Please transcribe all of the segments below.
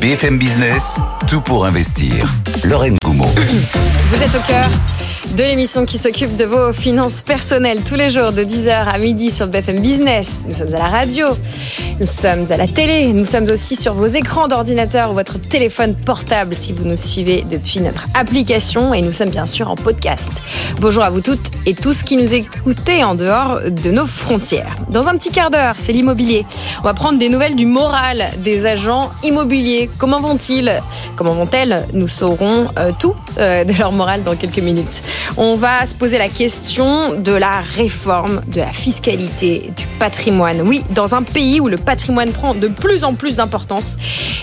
BFM Business, tout pour investir. Lorraine Goumeau. Vous êtes au cœur de l'émission qui s'occupe de vos finances personnelles tous les jours de 10h à midi sur BFM Business. Nous sommes à la radio, nous sommes à la télé, nous sommes aussi sur vos écrans d'ordinateur ou votre téléphone portable si vous nous suivez depuis notre application et nous sommes bien sûr en podcast. Bonjour à vous toutes et tous qui nous écoutez en dehors de nos frontières. Dans un petit quart d'heure, c'est l'immobilier. On va prendre des nouvelles du moral des agents immobiliers. Comment vont-ils? Comment vont-elles? Nous saurons euh, tout euh, de leur morale dans quelques minutes. On va se poser la question de la réforme de la fiscalité du patrimoine. Oui, dans un pays où le patrimoine prend de plus en plus d'importance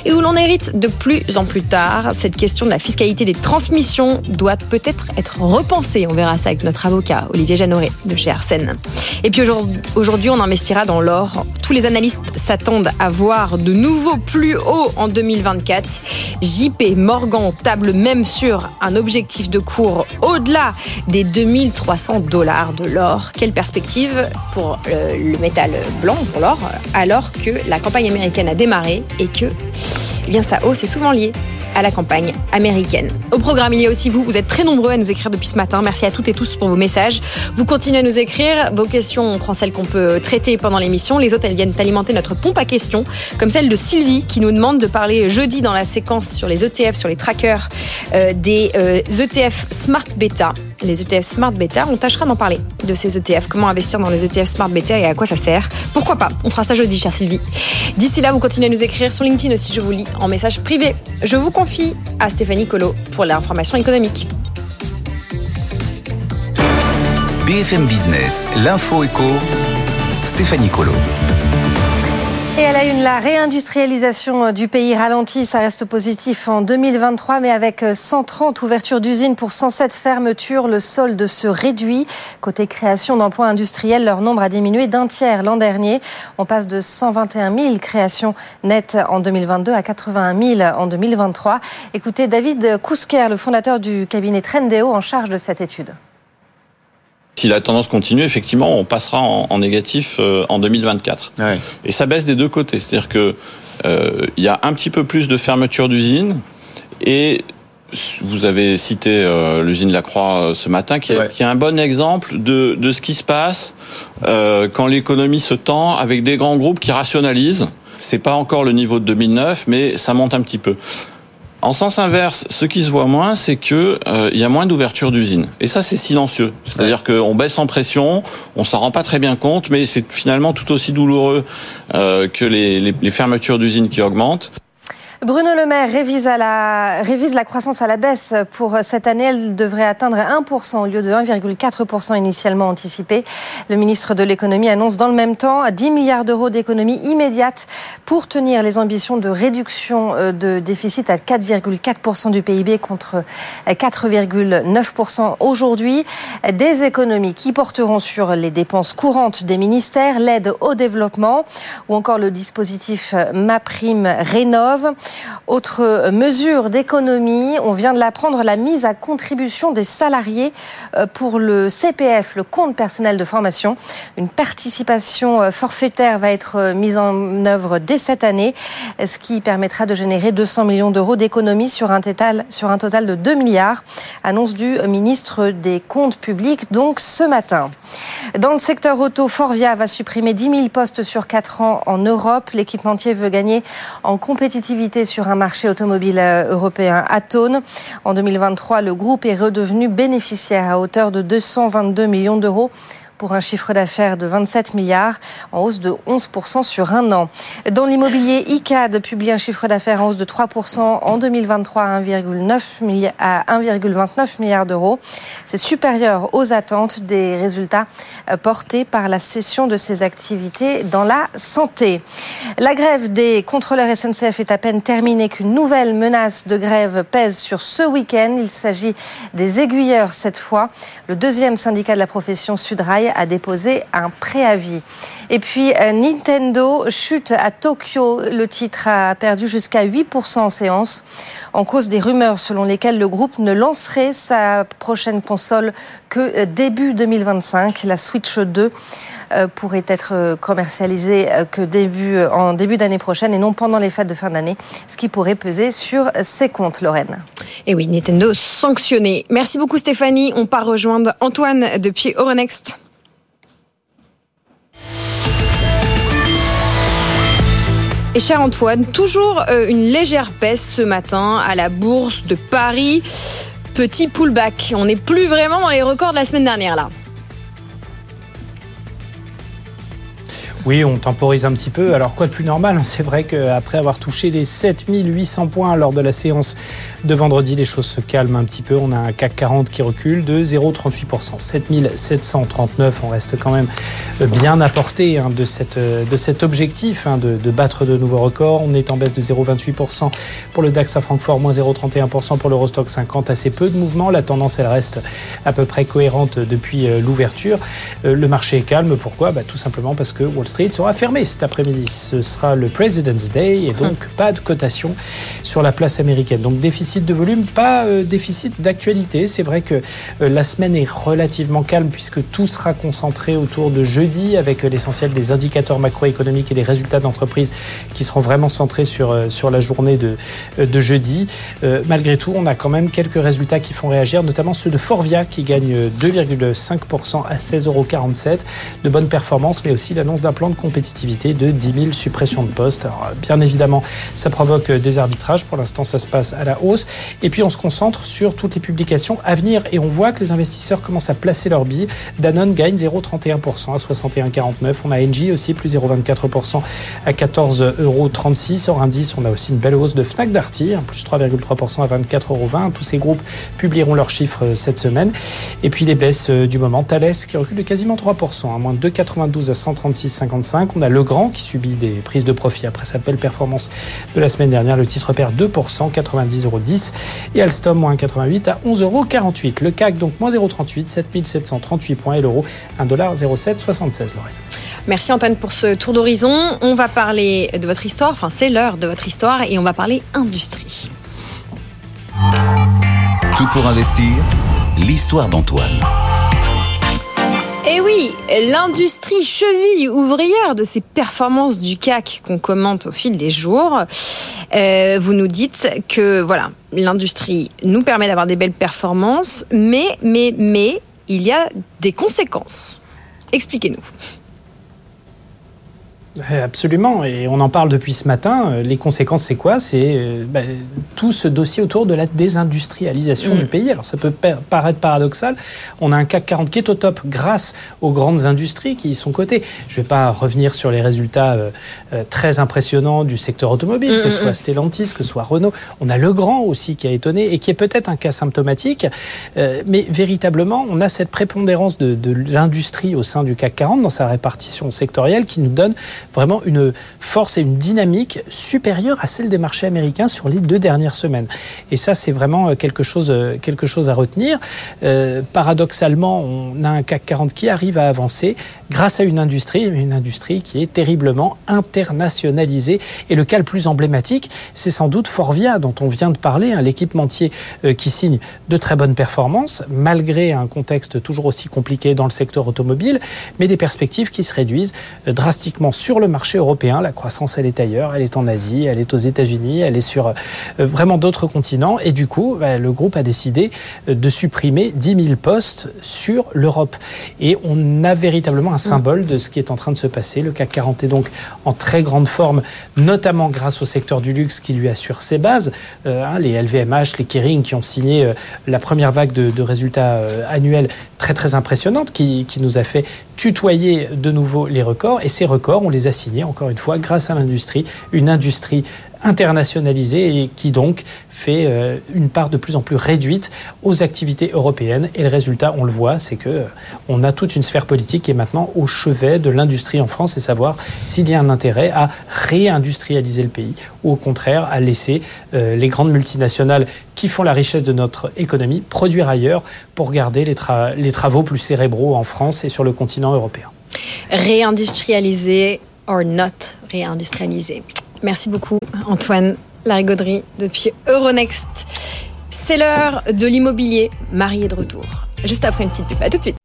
et où l'on hérite de plus en plus tard, cette question de la fiscalité des transmissions doit peut-être être repensée. On verra ça avec notre avocat Olivier Jeanneret de chez Arsène. Et puis aujourd'hui, on investira dans l'or. Tous les analystes s'attendent à voir de nouveaux plus hauts en 2024. JP Morgan table même sur un objectif de cours au-delà des 2300 dollars de l'or. Quelle perspective pour le, métal blanc, pour l'or, alors que la campagne américaine a démarré et que eh bien, sa hausse est souvent liée à la campagne américaine. Au programme, il y a aussi vous. Vous êtes très nombreux à nous écrire depuis ce matin. Merci à toutes et tous pour vos messages. Vous continuez à nous écrire. Vos questions, on prend celles qu'on peut traiter pendant l'émission. Les autres, elles viennent alimenter notre pompe à questions, comme celle de Sylvie qui nous demande de parler jeudi dans la séquence sur les ETF, sur les trackers euh, des ETF euh, e Smart Beta les ETF Smart Beta. On tâchera d'en parler de ces ETF, comment investir dans les ETF Smart Beta et à quoi ça sert? Pourquoi pas? On fera ça jeudi, chère Sylvie. D'ici là, vous continuez à nous écrire sur LinkedIn aussi, je vous lis en message privé. Je vous confie à Stéphanie Colo pour l'information économique. BFM Business, l'info éco, Stéphanie Colo. Et elle a une, la réindustrialisation du pays ralentit, ça reste positif en 2023, mais avec 130 ouvertures d'usines pour 107 fermetures, le solde se réduit. Côté création d'emplois industriels, leur nombre a diminué d'un tiers l'an dernier. On passe de 121 000 créations nettes en 2022 à 81 000 en 2023. Écoutez David Kousker, le fondateur du cabinet Trendéo en charge de cette étude. Si la tendance continue, effectivement, on passera en, négatif euh, en 2024. Et ça baisse des deux côtés. C'est-à-dire que euh, il y a un petit peu plus de fermeture d'usines et vous avez cité euh, l'usine Lacroix ce matin, qui, est, un bon exemple de, de, ce qui se passe quand l'économie se tend avec des grands groupes qui rationalisent. C'est pas encore le niveau de 2009, mais ça monte un petit peu. En sens inverse, ce qui se voit moins, c'est que euh, il y a moins d'ouverture d'usines. Et ça, c'est silencieux. C'est-à-dire qu'on baisse en pression, on s'en rend pas très bien compte, mais c'est finalement tout aussi douloureux euh, que les, les fermetures d'usines qui augmentent. Bruno Le Maire révise, la, croissance à la baisse. Pour cette année, elle devrait atteindre 1% au lieu de 1,4% initialement anticipé. Le ministre de l'économie annonce dans le même temps 10 milliards d'euros d'économies immédiates pour tenir les ambitions de réduction euh, de déficit à 4,4% du PIB contre 4,9% aujourd'hui. Des économies qui porteront sur les dépenses courantes des ministères, l'aide au développement ou encore le dispositif MaPrime Rénove. Autre mesure d'économie, on vient de l'apprendre, la mise à contribution des salariés euh, pour le CPF, le compte personnel de formation. Une participation euh, forfaitaire va être euh, mise en œuvre dès cette année, ce qui permettra de générer 200 millions d'euros d'économies sur un total, sur un total de 2 milliards. Annonce du ministre des Comptes publics, donc ce matin. Dans le secteur auto, Forvia va supprimer 10 000 postes sur 4 ans en Europe. L'équipementier veut gagner en compétitivité sur un marché automobile euh, européen atone. En 2023, le groupe est redevenu bénéficiaire à hauteur de 222 millions d'euros pour un chiffre d'affaires de 27 milliards, en hausse de 11% sur un an. Dans l'immobilier, ICAD publie un chiffre d'affaires en hausse de 3% en 2023 à 1,29 milliards d'euros. C'est supérieur aux attentes des résultats euh, portés par la cession de ses activités dans la santé. La grève des contrôleurs SNCF est à peine terminée qu'une nouvelle menace de grève pèse sur ce week-end. Il s'agit des aiguilleurs cette fois. Le deuxième syndicat de la profession Sudrail a déposé un préavis. Et puis euh, Nintendo chute à Tokyo. Le titre a perdu jusqu'à 8% en séance en cause des rumeurs selon lesquelles le groupe ne lancerait sa prochaine console que euh, début 2025, la Switch 2 euh, pourrait être commercialisée que début, en début d'année prochaine et non pendant les fêtes de fin d'année, ce qui pourrait peser sur ses comptes, Lorraine. Et oui, Nintendo sanctionné. Merci beaucoup Stéphanie. On part rejoindre Antoine depuis Euronext. Et cher Antoine, toujours euh, une légère baisse ce matin à la bourse de Paris. Petit pullback. On n'est plus vraiment dans les records de la semaine dernière là. Oui, on temporise un petit peu. Alors quoi de plus normal? C'est vrai qu'après avoir touché les 7800 points lors de la séance de vendredi, les choses se calment un petit peu. On a un CAC 40 qui recule de 0,38%. 7739, on reste quand même bien à portée hein, de, cette, de cet objectif hein, de, battre de nouveaux records. On est en baisse de 0,28% pour le DAX à Francfort, moins 0,31% pour l'Eurostock 50. Assez peu de mouvement. La tendance, elle reste à peu près cohérente depuis euh, l'ouverture. Euh, le marché est calme. Pourquoi? Bah, Tout simplement parce que Wall Street sera fermé cet après-midi. Ce sera le President's Day et donc pas de cotation sur la place américaine. Donc déficit de volume, pas euh, déficit d'actualité. C'est vrai que euh, la semaine est relativement calme puisque tout sera concentré autour de jeudi avec euh, l'essentiel des indicateurs macroéconomiques et des résultats d'entreprise qui seront vraiment centrés sur, sur la journée de, de jeudi. malgré tout, on a quand même quelques résultats qui font réagir, notamment ceux de Forvia qui gagne 2,5% à 16,47 euros. De bonnes performances, mais aussi l'annonce d'un plan de compétitivité de 10 000 suppressions de postes. Alors, bien évidemment, ça provoque des arbitrages. Pour l'instant, ça se passe à la hausse. Et puis on se concentre sur toutes les publications à venir et on voit que les investisseurs commencent à placer leurs billes. Danone gagne 0,31% à 61,49. On a Engie aussi plus 0,24% à 14,36 euros. Hors indice, on a aussi une belle hausse de Fnac Darty, plus 3,3% à 24,20 euros. Tous ces groupes publieront leurs chiffres euh, cette semaine. Et puis les baisses euh, du moment, Thales qui recule de quasiment 3%, à moins de 2,92 à 136,55. On a Legrand qui subit des prises de profit après sa belle performance de la semaine dernière. Le titre perd 2%, 90,10 et Alstom moins 88 à 11,48 euros. Le CAC donc moins 0,38, 7738 points et l'euro 1,0776 Lorraine. Merci Antoine pour ce tour d'horizon. On va parler de votre histoire, enfin c'est l'heure de votre histoire et on va parler industrie. Tout pour investir, l'histoire d'Antoine. Et eh oui, l'industrie cheville ouvrière de ces performances du CAC qu'on commente au fil des jours. Euh, vous nous dites que voilà, l'industrie nous permet d'avoir des belles performances, mais, mais, mais, il y a des conséquences. Expliquez-nous. Absolument, et on en parle depuis ce matin. Euh, les conséquences, c'est quoi? C'est euh, bah, tout ce dossier autour de la désindustrialisation mm. du pays. Alors ça peut paraître paradoxal. On a un CAC 40 qui est au top grâce aux grandes industries qui y sont cotées. Je ne vais pas revenir sur les résultats euh, très impressionnants du secteur automobile, que ce mm, soit mm, Stellantis, que ce soit Renault. On a Legrand aussi qui a étonné et qui est peut-être un cas symptomatique. mais véritablement, on a cette prépondérance de, de l'industrie au sein du CAC 40 dans sa répartition sectorielle qui nous donne vraiment une force et une dynamique supérieure à celle des marchés américains sur les deux dernières semaines. Et ça, c'est vraiment euh, quelque chose, euh, quelque chose à retenir. Euh, paradoxalement, on a un CAC 40 qui arrive à avancer grâce à une industrie, une industrie qui est terriblement internationalisée. Et le cas le plus emblématique, c'est sans doute Forvia, dont on vient de parler, hein, l'équipementier qui signe de très bonnes performances, malgré un contexte toujours aussi compliqué dans le secteur automobile, mais des perspectives qui se réduisent drastiquement sur le marché européen. La croissance, elle est ailleurs, elle est en Asie, elle est aux États-Unis, elle est sur euh, vraiment d'autres continents. Et du coup, bah, le groupe a décidé euh, de supprimer 10 000 postes sur l'Europe. Et on a véritablement un symbole de ce qui est en train de se passer. Le CAC 40 est donc en très grande forme, notamment grâce au secteur du luxe qui lui assure ses bases. Euh, hein, les LVMH, les Kering qui ont signé la première vague de, résultats annuels très très impressionnante qui, qui nous a fait tutoyer de nouveau les records. Et ces records, on les a signés, encore une fois, grâce à l'industrie, une industrie internationalisée et qui donc fait euh, une part de plus en plus réduite aux activités européennes. Et le résultat, on le voit, c'est que euh, on a toute une sphère politique qui est maintenant au chevet de l'industrie en France et savoir s'il y a un intérêt à réindustrialiser le pays ou au contraire à laisser euh, les grandes multinationales qui font la richesse de notre économie, produire ailleurs pour garder les, les travaux plus cérébraux en France et sur le continent européen. Réindustrialiser or not réindustrialiser. Merci beaucoup Antoine Larigauderie depuis Euronext. C'est l'heure de l'immobilier. Marie est de retour. Juste après une petite pub. À tout de suite.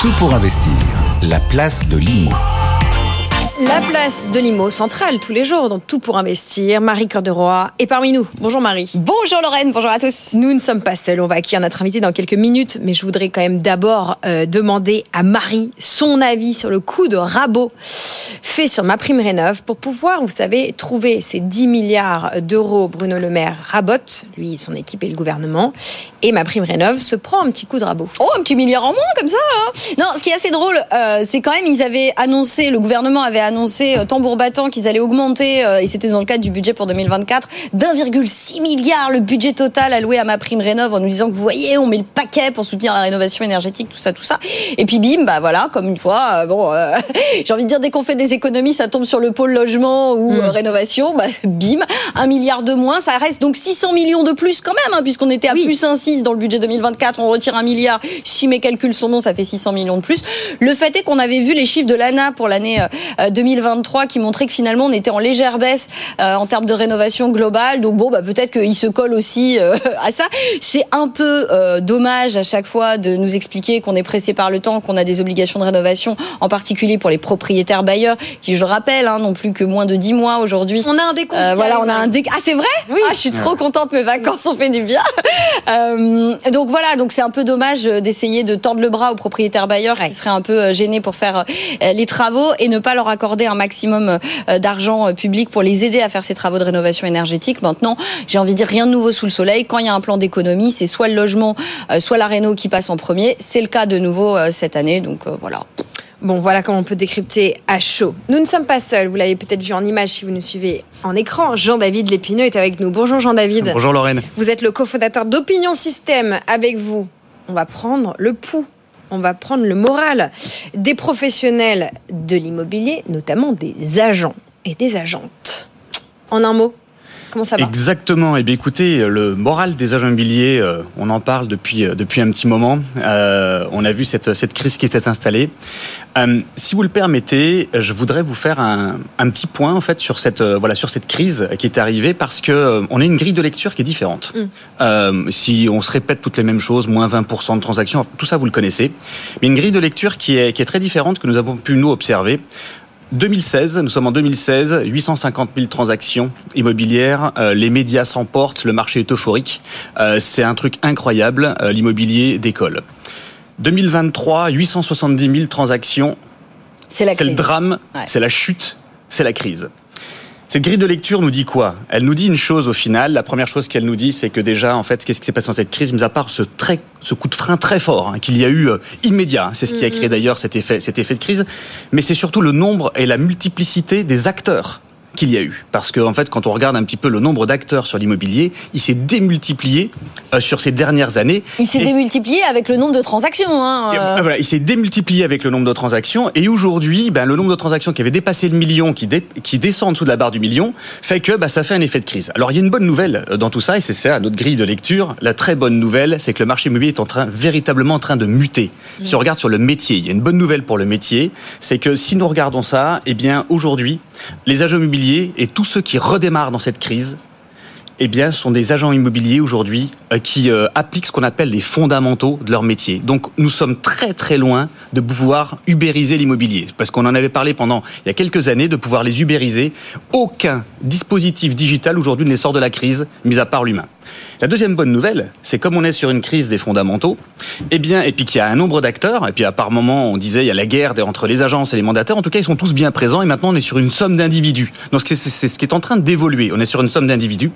Tout pour investir. La place de l'IMO. La place de l'IMO centrale tous les jours dans Tout pour investir. Marie Cœur de Roi est parmi nous. Bonjour Marie. Bonjour Lorraine, bonjour à tous. Nous ne sommes pas seuls, on va accueillir notre invité dans quelques minutes, mais je voudrais quand même d'abord euh, demander à Marie son avis sur le coup de rabot fait sur ma prime rénov pour pouvoir, vous savez, trouver ces 10 milliards d'euros. Bruno Le Maire rabote, lui, son équipe et le gouvernement, et ma prime rénov se prend un petit coup de rabot. Oh, un petit milliard en moins comme ça. Hein. non, ce qui est assez drôle, euh, c'est quand même ils avaient annoncé, le gouvernement avait annoncé euh, tambour battant qu'ils allaient augmenter, euh, et c'était dans le cadre du budget pour 2024, d'1,6 milliard le budget total alloué à ma prime rénov en nous disant que vous voyez, on met le paquet pour soutenir la rénovation énergétique, tout ça, tout ça. Et puis bim, bah voilà, comme une fois, bon, j'ai envie de dire dès qu'on fait des économies, ça tombe sur le pôle logement ou hmm. rénovation, bah bim, un milliard de moins, ça reste donc 600 millions de plus quand même, hein, puisqu'on était à plus 1,6 dans le budget 2024, on retire un milliard. Si mes calculs sont bons, ça fait 600 millions de plus. Le fait est qu'on avait vu les chiffres de l'ANA pour l'année 2023 euh, qui montraient que finalement on était en légère baisse euh, en termes de rénovation globale. Donc bon, bah, peut-être qu'il se colle aussi euh, à ça. C'est un peu dommage à chaque fois de nous expliquer qu'on est pressé par le temps, qu'on a des obligations de rénovation, en particulier pour les propriétaires bailleurs, qui, je le rappelle, hein, n'ont plus que moins de 10 mois aujourd'hui. On a un décompte. voilà, on a un décompte. Ah, c'est vrai? Oui. Ah, je suis trop contente, mes vacances ont fait du bien. Euh, donc voilà, donc c'est un peu dommage d'essayer de tordre le bras aux propriétaires bailleurs qui seraient un peu euh, gênés pour faire euh, les travaux et ne pas leur accorder un maximum d'argent public pour les aider à faire ces travaux de rénovation énergétique. Maintenant, j'ai envie de dire rien de nouveau sous le soleil. Quand il y a un plan d'économie, c'est soit le logement, soit la réno qui passe en premier. C'est le cas de nouveau cette année, donc voilà. Bon, voilà comment on peut décrypter à chaud. Nous ne sommes pas seuls, vous l'avez peut-être vu en image si vous nous suivez en écran. Jean-David Lépineux est avec nous. Bonjour Jean-David. Bonjour Lorraine. Vous êtes le cofondateur d'Opinion Système. Avec vous, on va prendre le pouls, on va prendre le moral des professionnels de l'immobilier, notamment des agents et des agentes. En un mot, Comment ça va Exactement. Et eh bien, écoutez, le moral des agents immobiliers, euh, on en parle depuis euh, depuis un petit moment. Euh, on a vu cette cette crise qui s'est installée. si vous le permettez, je voudrais vous faire un, un petit point en fait sur cette voilà sur cette crise qui est arrivée parce que on a une grille de lecture qui est différente. Mm. si on se répète toutes les mêmes choses, moins 20% de transactions, tout ça vous le connaissez, mais une grille de lecture qui est qui est très différente que nous avons pu nous observer. 2016, nous sommes en 2016, 850 000 transactions immobilières, euh, les médias s'emportent, le marché est euphorique, euh, c'est un truc incroyable, euh, l'immobilier décolle. 2023, 870 000 transactions, c'est le drame, c'est la chute, c'est la crise. Cette grille de lecture nous dit quoi? Elle nous dit une chose au final. La première chose qu'elle nous dit, c'est que déjà, en fait, qu'est-ce qui s'est passé dans cette crise, mis à part ce, très, ce coup de frein très fort hein, qu'il y a eu euh, immédiat. Hein, c'est ce qui a mm-hmm. créé d'ailleurs cet effet, cet effet de crise. Mais c'est surtout le nombre et la multiplicité des acteurs qu'il y a eu. Parce qu'en en fait, quand on regarde un petit peu le nombre d'acteurs sur l'immobilier, il s'est démultiplié euh, sur ces dernières années. Il s'est démultiplié avec le nombre de transactions. Hein, euh. voilà, il s'est démultiplié avec le nombre de transactions. Et aujourd'hui, ben, le nombre de transactions qui avait dépassé le million, qui, qui descend en dessous de la barre du million, fait que ben, ça fait un effet de crise. Alors il y a une bonne nouvelle euh, dans tout ça, et c'est ça notre grille de lecture. La très bonne nouvelle, c'est que le marché immobilier est en train, véritablement en train de muter. Si on regarde sur le métier, il y a une bonne nouvelle pour le métier, c'est que si nous regardons ça, eh bien aujourd'hui, les agents immobiliers et tous ceux qui redémarrent dans cette crise, eh bien, sont des agents immobiliers aujourd'hui euh, qui euh, appliquent ce qu'on appelle les fondamentaux de leur métier. Donc, nous sommes très très loin de pouvoir ubériser l'immobilier, parce qu'on en avait parlé pendant il y a quelques années de pouvoir les ubériser. Aucun dispositif digital aujourd'hui ne les sort de la crise, mis à part l'humain. La deuxième bonne nouvelle, c'est comme on est sur une crise des fondamentaux, eh bien, et puis qu'il y a un nombre d'acteurs, et puis à par moment on disait il y a la guerre entre les agences et les mandataires, en tout cas ils sont tous bien présents, et maintenant on est sur une somme d'individus. Donc c'est ce qui est en train d'évoluer, on est sur une somme d'individus.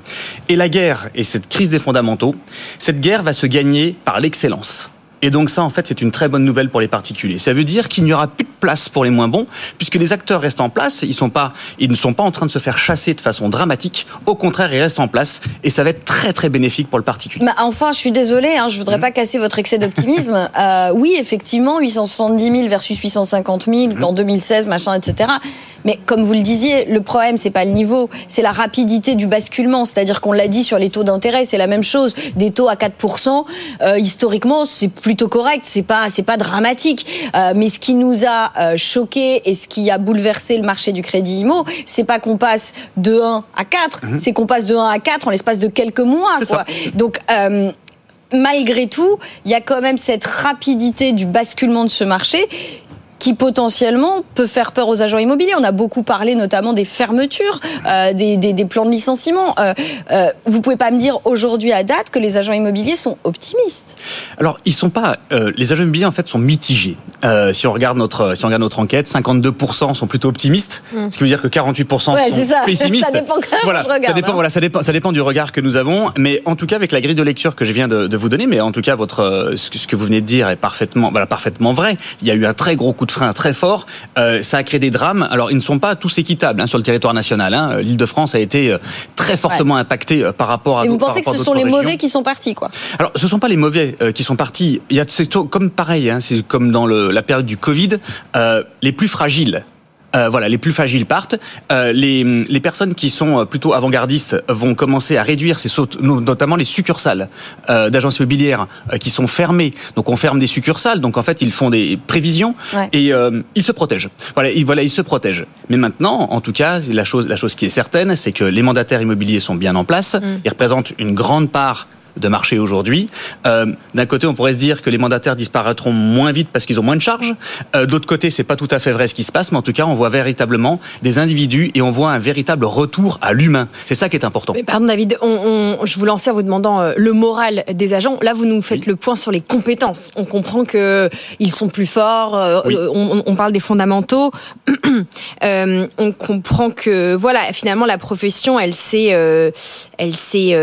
Et la guerre et cette crise des fondamentaux, cette guerre va se gagner par l'excellence. Et donc ça, en fait, c'est une très bonne nouvelle pour les particuliers. Ça veut dire qu'il n'y aura plus de place pour les moins bons, puisque les acteurs restent en place. Ils, sont pas, ils ne sont pas en train de se faire chasser de façon dramatique. Au contraire, ils restent en place. Et ça va être très, très bénéfique pour le particulier. Mais enfin, je suis désolée, hein, je voudrais mmh. pas casser votre excès d'optimisme. euh, oui, effectivement, 870 000 versus 850 000 mmh. en 2016, machin, etc. Mais comme vous le disiez, le problème, c'est pas le niveau, c'est la rapidité du basculement. C'est-à-dire qu'on l'a dit sur les taux d'intérêt, c'est la même chose. Des taux à 4%, euh, historiquement, c'est plutôt correct, c'est pas, c'est pas dramatique. Euh, mais ce qui nous a euh, choqué et ce qui a bouleversé le marché du crédit IMO, c'est pas qu'on passe de 1 à 4, mhm. c'est qu'on passe de 1 à 4 en l'espace de quelques mois. Quoi. Donc, euh, malgré tout, il y a quand même cette rapidité du basculement de ce marché qui potentiellement peut faire peur aux agents immobiliers. On a beaucoup parlé notamment des fermetures, euh, des, des, des, plans de licenciement. Euh, euh, vous pouvez pas me dire aujourd'hui à date que les agents immobiliers sont optimistes Alors ils sont pas. Euh, les agents immobiliers en fait sont mitigés. Euh, si on regarde notre si on regarde notre enquête, 52% sont plutôt optimistes, hmm. ce qui veut dire que 48% sont pessimistes. ça dépend quand voilà, ça dépend. Hein. Voilà, ça dépend. Ça dépend du regard que nous avons. Mais en tout cas, avec la grille de lecture que je viens de, de vous donner, mais en tout cas votre ce que, ce que vous venez de dire est parfaitement voilà parfaitement vrai. Il y a eu un très gros coup de frein très fort. Euh, ça a créé des drames. Alors, ils ne sont pas tous équitables hein, sur le territoire national. Hein. L'Île-de-France a été euh, très fortement ouais. impactée euh, par rapport à. Et vous pensez que ce sont les mauvais qui sont partis, quoi? Alors, ce ne sont pas les mauvais euh, qui sont partis. Il y a c'est comme pareil. Hein, c'est comme dans le, la période du Covid. Euh, les plus fragiles euh, voilà, les plus fragiles partent. Euh, les, les, personnes qui sont euh, plutôt avant-gardistes vont commencer à réduire ces sautes, notamment les succursales euh, d'agences immobilières euh, qui sont fermées. Donc on ferme des succursales. Donc en fait ils font des prévisions ouais. et euh, ils se protègent. Voilà, ils, voilà, ils se protègent. Mais maintenant, en tout cas, la chose, la chose qui est certaine, c'est que les mandataires immobiliers sont bien en place. Mmh. Ils représentent une grande part de marché aujourd'hui. Euh, D'un côté, on pourrait se dire que les mandataires disparaîtront moins vite parce qu'ils ont moins de charges. Euh, D'autre côté, c'est pas tout à fait vrai ce qui se passe, mais en tout cas, on voit véritablement des individus et on voit un véritable retour à l'humain. C'est ça qui est important. Mais pardon, David, on, on, je vous lançais en vous demandant euh, le moral des agents. Là, vous nous faites oui. le point sur les compétences. On comprend que ils sont plus forts. Euh, oui. on, on, parle des fondamentaux. Euh, on comprend que voilà, finalement, la profession, elle s'est, elle s'est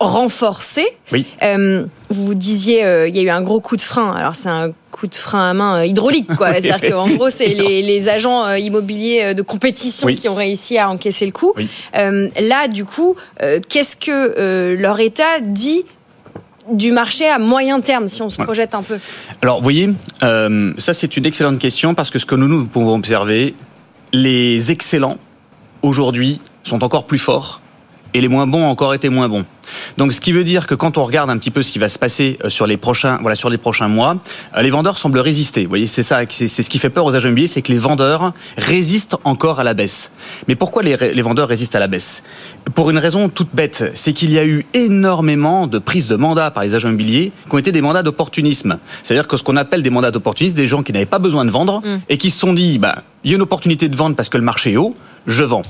renforcée. Oui. Euh, vous disiez, euh, il y a eu un gros coup de frein. Alors c'est un coup de frein à main euh, hydraulique, quoi. C'est-à-dire qu'en gros, c'est les, les, agents immobiliers de compétition oui. qui ont réussi à encaisser le coup. Euh, là, du coup, qu'est-ce que leur État dit du marché à moyen terme, si on se projette un peu? Alors, vous voyez, ça c'est une excellente question parce que ce que nous, nous pouvons observer, les excellents aujourd'hui sont encore plus forts et les moins bons ont encore été moins bons. Donc, ce qui veut dire que quand on regarde un petit peu ce qui va se passer euh, sur les prochains, voilà, sur les prochains mois, euh, les vendeurs semblent résister. Vous voyez, c'est ça, c'est ce qui fait peur aux agents immobiliers, c'est que les vendeurs résistent encore à la baisse. Mais pourquoi les, les vendeurs résistent à la baisse? Pour une raison toute bête, c'est qu'il y a eu énormément de prises de mandats par les agents immobiliers qui ont été des mandats d'opportunisme. C'est-à-dire que ce qu'on appelle des mandats d'opportunisme, des gens qui n'avaient pas besoin de vendre mm. et qui se sont dit, bah, il y a une opportunité de vendre parce que le marché est haut, je vends.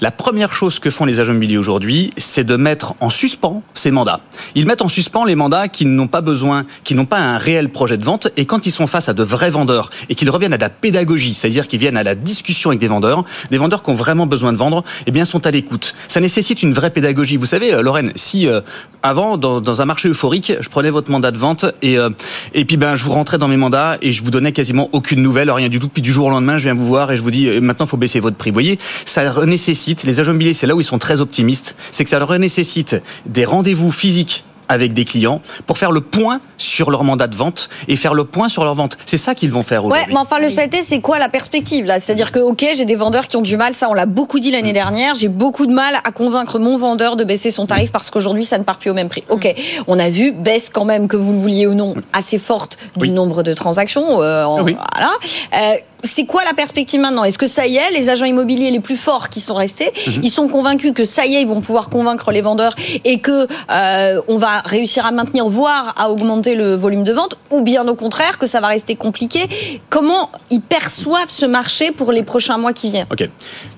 La première chose que font les agents immobiliers aujourd'hui, c'est de mettre en suspens ces mandats. Ils mettent en suspens les mandats qui n'ont pas besoin, qui n'ont pas un réel projet de vente, et quand ils sont face à de vrais vendeurs et qu'ils reviennent à la pédagogie, c'est-à-dire qu'ils viennent à la discussion avec des vendeurs, des vendeurs qui ont vraiment besoin de vendre, eh bien sont à l'écoute. Ça nécessite une vraie pédagogie. Vous savez, euh, Lorraine, si euh, avant dans, dans, un marché euphorique, je prenais votre mandat de vente et euh, et puis ben je vous rentrais dans mes mandats et je vous donnais quasiment aucune nouvelle, rien du tout. Puis du jour au lendemain, je viens vous voir et je vous dis maintenant il faut baisser votre prix. Vous voyez, ça nécessite les agents immobiliers, c'est là où ils sont très optimistes, c'est que ça leur nécessite des rendez-vous physiques avec des clients pour faire le point sur leur mandat de vente et faire le point sur leur vente. C'est ça qu'ils vont faire aujourd'hui. Ouais, mais enfin le fait est, c'est quoi la perspective là? C'est-à-dire que ok, j'ai des vendeurs qui ont du mal, ça on l'a beaucoup dit l'année dernière. J'ai beaucoup de mal à convaincre mon vendeur de baisser son tarif parce qu'aujourd'hui ça ne part plus au même prix. Ok, on a vu baisse quand même que vous le vouliez ou non assez forte du oui. nombre de transactions. Euh, en, oui. Voilà. Euh, c'est quoi la perspective maintenant? Est-ce que ça y est, les agents immobiliers les plus forts qui sont restés, mm -hmm. ils sont convaincus que ça y est, ils vont pouvoir convaincre les vendeurs et que euh, on va réussir à maintenir, voire à augmenter le volume de vente, ou bien au contraire que ça va rester compliqué? Comment ils perçoivent ce marché pour les prochains mois qui viennent? Ok.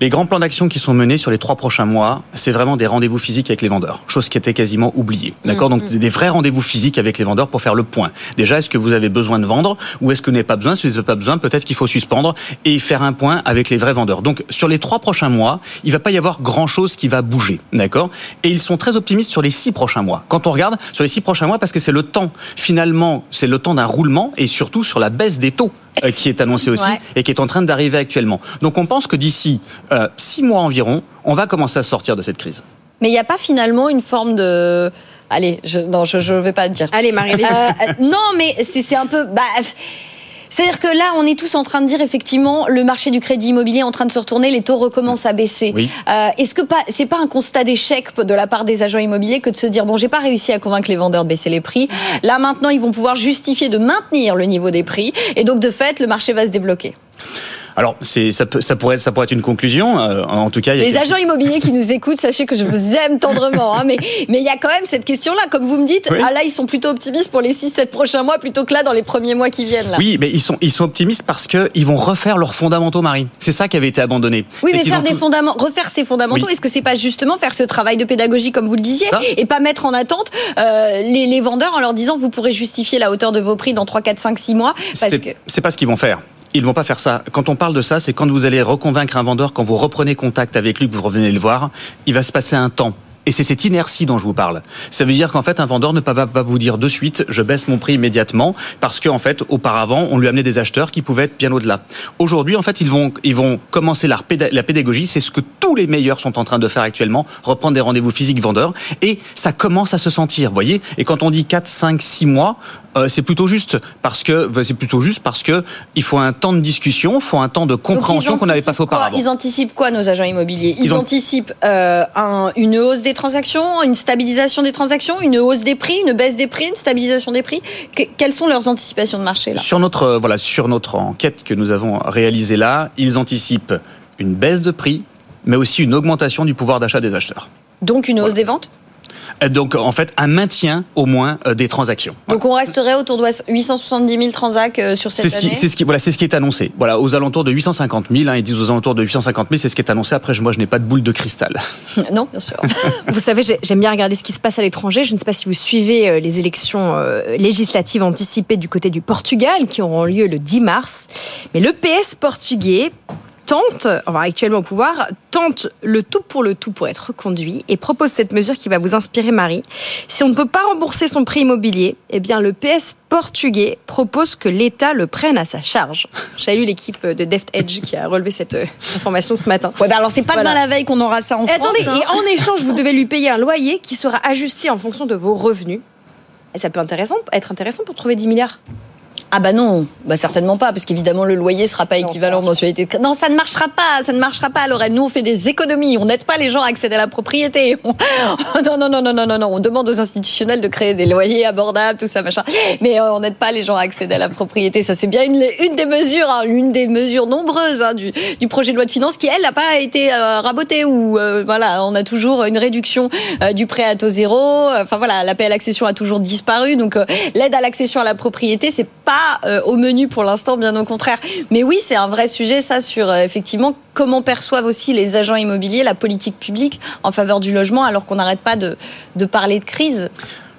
Les grands plans d'action qui sont menés sur les trois prochains mois, c'est vraiment des rendez-vous physiques avec les vendeurs, chose qui était quasiment oubliée. D'accord? Mm -hmm. Donc des vrais rendez-vous physiques avec les vendeurs pour faire le point. Déjà, est-ce que vous avez besoin de vendre ou est-ce que vous n'avez pas besoin? Si vous n'avez pas besoin, peut-être qu'il faut suspendre et faire un point avec les vrais vendeurs. Donc sur les trois prochains mois, il va pas y avoir grand chose qui va bouger, d'accord? Et ils sont très optimistes sur les six prochains mois. Quand on regarde sur les six prochains mois, parce que c'est le temps finalement, c'est le temps d'un roulement et surtout sur la baisse des taux euh, qui est annoncée aussi et qui est en train d'arriver actuellement. Donc on pense que d'ici euh, six mois environ, on va commencer à sortir de cette crise. Mais il n'y a pas finalement une forme de Allez, je, non, je ne vais pas te dire. Allez, Marie. Euh, non, mais c'est un peu. Bah, c'est-à-dire que là, on est tous en train de dire effectivement, le marché du crédit immobilier est en train de se retourner, les taux recommencent à baisser. Euh, Est-ce que pas, c'est pas un constat d'échec de la part des agents immobiliers que de se dire bon, j'ai pas réussi à convaincre les vendeurs de baisser les prix. Là maintenant, ils vont pouvoir justifier de maintenir le niveau des prix, et donc de fait, le marché va se débloquer. Alors, c'est, ça, ça, pourrait, ça pourrait être une conclusion. Euh, en tout cas, il y a les agents immobiliers qui nous écoutent, sachez que je vous aime tendrement. Hein, mais mais il y a quand même cette question-là, comme vous me dites. Ah là, ils sont plutôt optimistes pour les 6-7 prochains mois plutôt que là dans les premiers mois qui viennent. Là. Oui, mais ils sont ils sont optimistes parce que ils vont refaire leurs fondamentaux, Marie. C'est ça qui avait été abandonné. Oui, mais faire des fondamentaux, refaire ces fondamentaux, est-ce que c'est pas justement faire ce travail de pédagogie comme vous le disiez et pas mettre en attente euh, les, les vendeurs en leur disant vous pourrez justifier la hauteur de vos prix dans 3, 4, 5, 6 mois parce que c'est pas ce qu'ils vont faire ils vont pas faire ça. Quand on parle de ça, c'est quand vous allez reconvaincre un vendeur, quand vous reprenez contact avec lui, que vous revenez le voir, il va se passer un temps. Et c'est cette inertie dont je vous parle. Ça veut dire qu'en fait, un vendeur ne peut pas vous dire de suite, je baisse mon prix immédiatement, parce qu'en fait, auparavant, on lui amenait des acheteurs qui pouvaient être bien au-delà. Aujourd'hui, en fait, ils vont, ils vont commencer la, la pédagogie. C'est ce que tous les meilleurs sont en train de faire actuellement, reprendre des rendez-vous physiques vendeurs. Et ça commence à se sentir, voyez. Et quand on dit 4, 5, 6 mois, euh, c'est plutôt juste parce que c'est plutôt juste parce que il faut un temps de discussion, il faut un temps de compréhension qu'on n'avait pas fait auparavant. Ils anticipent quoi nos agents immobiliers? Ils, anticipent euh, un, une hausse des transactions, une stabilisation des transactions, une hausse des prix, une baisse des prix, une stabilisation des prix. quelles sont leurs anticipations de marché là? Sur notre euh, voilà sur notre enquête que nous avons réalisée là, ils anticipent une baisse de prix, mais aussi une augmentation du pouvoir d'achat des acheteurs. Donc une hausse des ventes? Donc en fait un maintien au moins euh, des transactions. Donc on resterait autour de 870 000 transactions euh, sur cette année. C'est ce qui voilà c'est ce qui est annoncé. Voilà aux alentours de 850 000. Hein, ils disent aux alentours de 850 000, c'est ce qui est annoncé. Après moi je n'ai pas de boule de cristal. non bien sûr. vous savez j'aime bien regarder ce qui se passe à l'étranger. Je ne sais pas si vous suivez les élections législatives anticipées du côté du Portugal qui auront lieu le 10 mars. Mais le PS portugais tente, enfin actuellement au pouvoir, tente le tout pour le tout pour être reconduit et propose cette mesure qui va vous inspirer Marie. Si on ne peut pas rembourser son prix immobilier, eh bien le PS portugais propose que l'État le prenne à sa charge. J'ai lu l'équipe de Deft Edge qui a relevé cette euh, information ce matin. Ouais, bah alors c'est pas demain la veille qu'on aura ça en et France. Attendez, hein. et en échange, vous devez lui payer un loyer qui sera ajusté en fonction de vos revenus. Et ça peut intéressant, être intéressant pour trouver 10 milliards. Ah bah non, bah certainement pas, parce qu'évidemment le loyer sera pas équivalent aux mensualités. Non, ça ne marchera pas, ça ne marchera pas, Lorraine. Nous on fait des économies, on n'aide pas les gens à accéder à la propriété. Non, non, non, non, non, non, non, on demande aux institutionnels de créer des loyers abordables, tout ça, machin. Mais euh, on n'aide pas les gens à accéder à la propriété. Ça c'est bien une, une des mesures, hein, une des mesures nombreuses hein, du, du, projet de loi de finances qui elle n'a pas été euh, rabotée ou euh, voilà, on a toujours une réduction du prêt à taux zéro. Enfin voilà, l'appel à l'accession a toujours disparu, donc l'aide à l'accession à la propriété c'est pas euh, au menu pour l'instant, bien au contraire. Mais oui, c'est un vrai sujet, ça, sur euh, effectivement comment perçoivent aussi les agents immobiliers la politique publique en faveur du logement, alors qu'on n'arrête pas de, de parler de crise.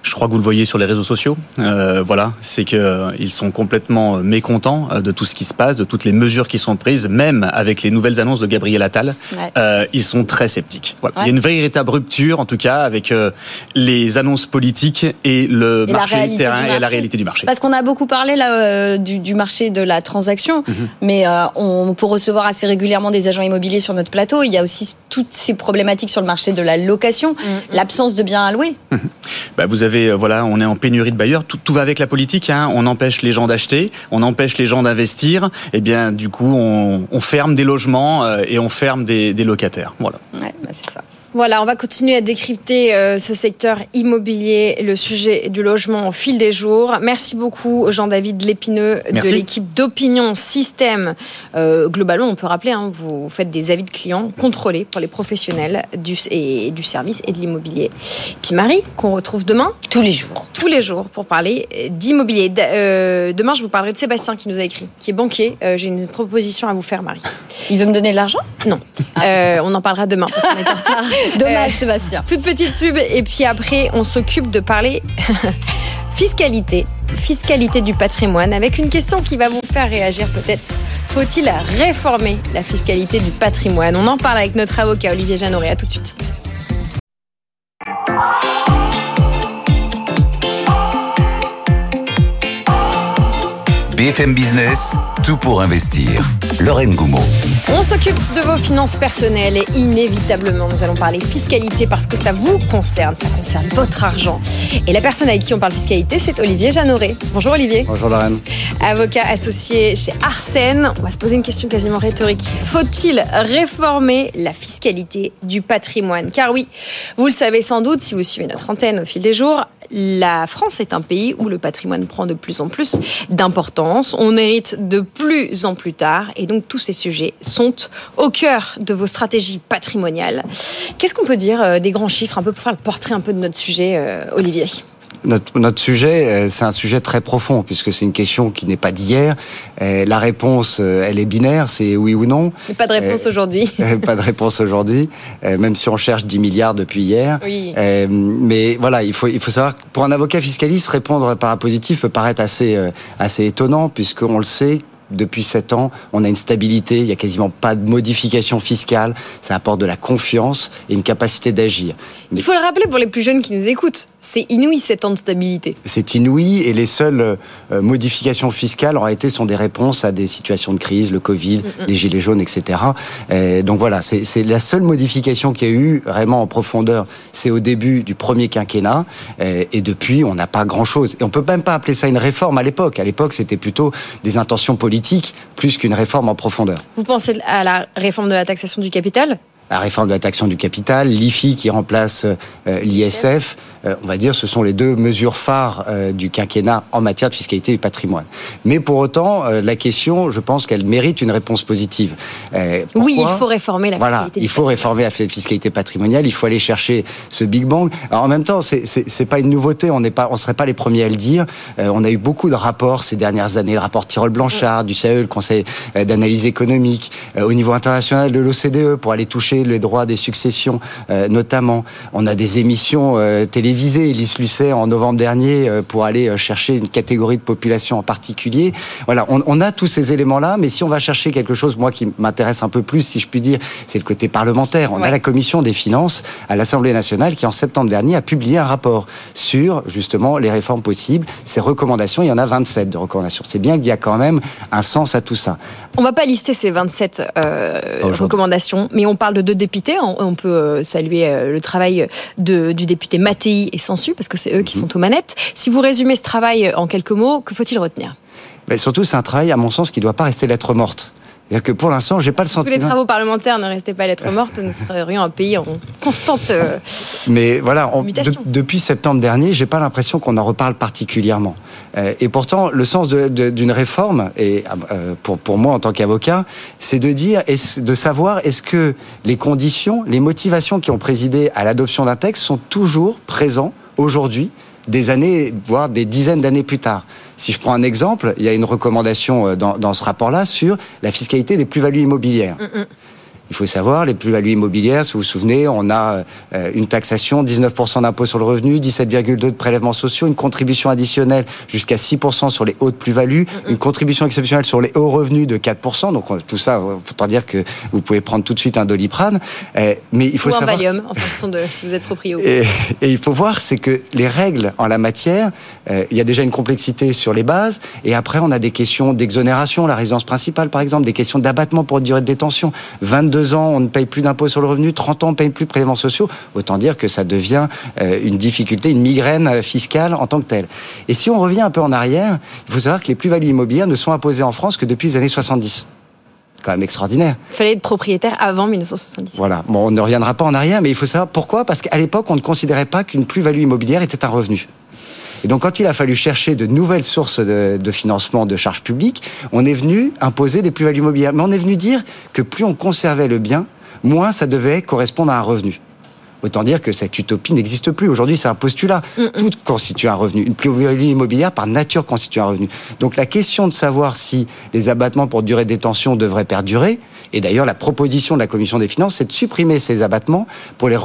Je crois que vous le voyez sur les réseaux sociaux. Euh, voilà, c'est que euh, ils sont complètement mécontents euh, de tout ce qui se passe, de toutes les mesures qui sont prises, même avec les nouvelles annonces de Gabriel Attal. Ouais. Euh, ils sont très sceptiques. Voilà. Ouais. Il y a une véritable rupture, en tout cas, avec euh, les annonces politiques et le et marché du terrain et la réalité du marché. Parce qu'on a beaucoup parlé là euh, du, du, marché de la transaction, mm -hmm. mais on peut recevoir assez régulièrement des agents immobiliers sur notre plateau. Il y a aussi toutes ces problématiques sur le marché de la location, mm -hmm. l'absence de biens à louer. Mm -hmm. bah, vous avez voilà, on est en pénurie de bailleurs. Tout, va avec la politique. Hein. On empêche les gens d'acheter, on empêche les gens d'investir. Et bien, du coup, on, ferme des logements euh, et on ferme des, locataires. Voilà. Bah. Voilà, on va continuer à décrypter euh, ce secteur immobilier, le sujet du logement au fil des jours. Merci beaucoup, Jean-David Lépineux, de l'équipe d'Opinion Système. Euh, globalement, on peut rappeler, hein, vous faites des avis de clients contrôlés pour les professionnels du, et, du service et de l'immobilier. Puis Marie, qu'on retrouve demain. Tous les jours. Tous les jours pour parler d'immobilier. Euh, demain, je vous parlerai de Sébastien qui nous a écrit, qui est banquier. Euh, J'ai une proposition à vous faire, Marie. Il veut me donner de l'argent? Non. on en parlera demain parce qu'on est en retard. Dommage, euh, Sébastien. Toute petite pub et puis après, on s'occupe de parler fiscalité fiscalité du patrimoine avec une question qui va vous faire réagir peut-être. Faut-il réformer la fiscalité du patrimoine? On en parle avec notre avocat Olivier Jeanneret. À tout de suite. BFM Business, tout pour investir. Lorraine Goumeau. On s'occupe de vos finances personnelles et inévitablement nous allons parler fiscalité parce que ça vous concerne, ça concerne votre argent. Et la personne avec qui on parle fiscalité, c'est Olivier Jeanneret. Bonjour Olivier. Bonjour Lorraine. Avocat associé chez Arsène. On va se poser une question quasiment rhétorique. Faut-il réformer la fiscalité du patrimoine? Car oui, vous le savez sans doute si vous suivez notre antenne au fil des jours, la France est un pays où le patrimoine prend de plus en plus d'importance. On hérite de plus en plus tard et donc tous ces sujets sont au cœur de vos stratégies patrimoniales. Qu'est-ce qu'on peut dire euh, des grands chiffres un peu pour faire le portrait un peu de notre sujet, euh, Olivier? Notre, notre, sujet, euh, c'est un sujet très profond, puisque c'est une question qui n'est pas d'hier. La réponse, elle est binaire, c'est oui ou non. Mais pas de réponse aujourd'hui. pas de réponse aujourd'hui, même si on cherche 10 milliards depuis hier. Oui. Mais voilà, il faut, il faut savoir que pour un avocat fiscaliste, répondre par un positif peut paraître assez, assez étonnant, puisqu'on le sait, depuis sept ans, on a une stabilité, il n'y a quasiment pas de modification fiscale, ça apporte de la confiance et une capacité d'agir. Il faut le rappeler pour les plus jeunes qui nous écoutent, c'est inouï sept ans de stabilité. C'est inouï et les seules euh, modifications fiscales en réalité sont des réponses à des situations de crise, le Covid, les gilets jaunes, etc. donc voilà, c'est la seule modification qu'il y a eu vraiment en profondeur, c'est au début du premier quinquennat et depuis on n'a pas grand-chose. Et on peut même pas appeler ça une réforme à l'époque. À l'époque c'était plutôt des intentions politiques plus qu'une réforme en profondeur. Vous pensez à la réforme de la taxation du capital? La réforme de la taxation du capital, l'IFI qui remplace euh, l'ISF, on va dire, ce sont les deux mesures phares euh, du quinquennat en matière de fiscalité du patrimoine. Mais pour autant, la question, je pense qu'elle mérite une réponse positive. oui, il faut réformer la voilà, fiscalité. il faut réformer la fiscalité patrimoniale. Il faut aller chercher ce Big Bang. Alors, en même temps, c'est pas une nouveauté. On n'est pas, on serait pas les premiers à le dire. on a eu beaucoup de rapports ces dernières années, le rapport Tirol-Blanchard, du CAE, le Conseil d'analyse économique, au niveau international de l'OCDE pour aller toucher les droits des successions, euh, notamment. On a des émissions euh, télévisées. Elise Lucet, en novembre dernier, euh, pour aller chercher une catégorie de population en particulier. Voilà, on, a tous ces éléments-là, mais si on va chercher quelque chose, moi, qui m'intéresse un peu plus, si je puis dire, c'est le côté parlementaire. On a la commission des finances à l'Assemblée nationale qui, en septembre dernier, a publié un rapport sur, justement, les réformes possibles. Ces recommandations, il y en a 27 de recommandations. C'est bien qu'il y a quand même un sens à tout ça. On va pas lister ces 27 recommandations, mais on parle de deux députés. On peut euh, saluer euh, le travail de, du député Mattei et Sansu, parce que c'est eux qui mhm. sont aux manettes. Si vous résumez ce travail en quelques mots, que faut-il retenir? Mais Surtout, c'est un travail, à mon sens, qui ne doit pas rester lettre morte. C'est-à-dire que pour l'instant, j'ai pas le sentiment. Que les travaux parlementaires ne restaient pas lettre morte, nous serions un pays en constante. Euh, Mais voilà, depuis septembre dernier, j'ai pas l'impression qu'on en reparle particulièrement. Euh, et pourtant, le sens d'une réforme, et euh, pour pour moi en tant qu'avocat, c'est de dire, de savoir est-ce que les conditions, les motivations qui ont présidé à l'adoption d'un texte sont toujours présents aujourd'hui, des années, voire des dizaines d'années plus tard. Si je prends un exemple, il y a une recommandation euh, dans, ce rapport-là sur la fiscalité des plus-values immobilières. Mm, mm. Il faut savoir, les plus-values immobilières, si vous vous souvenez, on a euh, une taxation, 19% d'impôt sur le revenu, 17,2% de prélèvements sociaux, une contribution additionnelle jusqu'à 6% sur les hautes plus-values, une contribution exceptionnelle sur les hauts revenus de 4%. Donc tout ça, autant dire que vous pouvez prendre tout de suite un doliprane. Euh, mais il faut Ou un Valium, en fonction de si vous êtes proprio. Et, et il faut voir, c'est que les règles en la matière, euh, il y a déjà une complexité sur les bases, et après on a des questions d'exonération, la résidence principale par exemple, des questions d'abattement pour durée de détention. 22 deux ans, on ne paye plus d'impôts sur le revenu, 30 ans, on ne paye plus de prélèvements sociaux. Autant dire que ça devient euh, une difficulté, une migraine fiscale en tant que telle. Et si on revient un peu en arrière, il faut savoir que les plus-values immobilières ne sont imposées en France que depuis les années 70 quand même extraordinaire. Il fallait être propriétaire avant 1970. Voilà. Bon, on ne reviendra pas en arrière, mais il faut savoir pourquoi. Parce qu'à l'époque, on ne considérait pas qu'une plus-value immobilière était un revenu. Et donc, quand il a fallu chercher de nouvelles sources de, financement de charges publiques, on est venu imposer des plus-values immobilières. Mais on est venu dire que plus on conservait le bien, moins ça devait correspondre à un revenu. Autant dire que cette utopie n'existe plus. Aujourd'hui, c'est un postulat. Tout constitue un revenu. Une plus-value immobilière, par nature, constitue un revenu. Donc la question de savoir si les abattements pour durée de détention devraient perdurer, et d'ailleurs la proposition de la Commission des finances, c'est de supprimer ces abattements pour les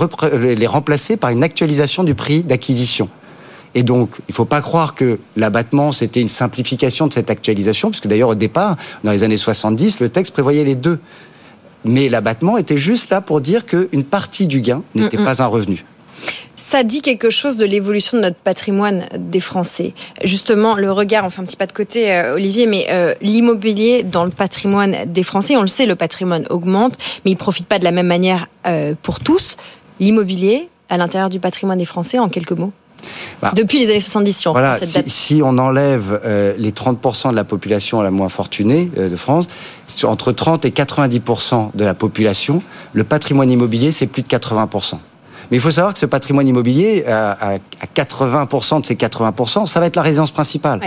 remplacer par une actualisation du prix d'acquisition. Et donc, il ne faut pas croire que l'abattement, c'était une simplification de cette actualisation, puisque d'ailleurs, au départ, dans les années 70, le texte prévoyait les deux. Mais l'abattement était juste là pour dire qu'une partie du gain n'était pas un revenu ça dit quelque chose de l'évolution de notre patrimoine des Français. Justement, le regard, on fait un petit pas de côté, euh, Olivier, mais euh, l'immobilier dans le patrimoine des Français, on le sait, le patrimoine augmente, mais il ne profite pas de la même manière euh, pour tous. L'immobilier, à l'intérieur du patrimoine des Français, en quelques mots bah, Depuis les années 70, si on voilà, si, on enlève les 30% de la population la moins fortunée de France, entre 30 et 90% de la population, le patrimoine immobilier, c'est plus de 80%. Mais il faut savoir que ce patrimoine immobilier, à, 80% de ces 80%, ça va être la résidence principale.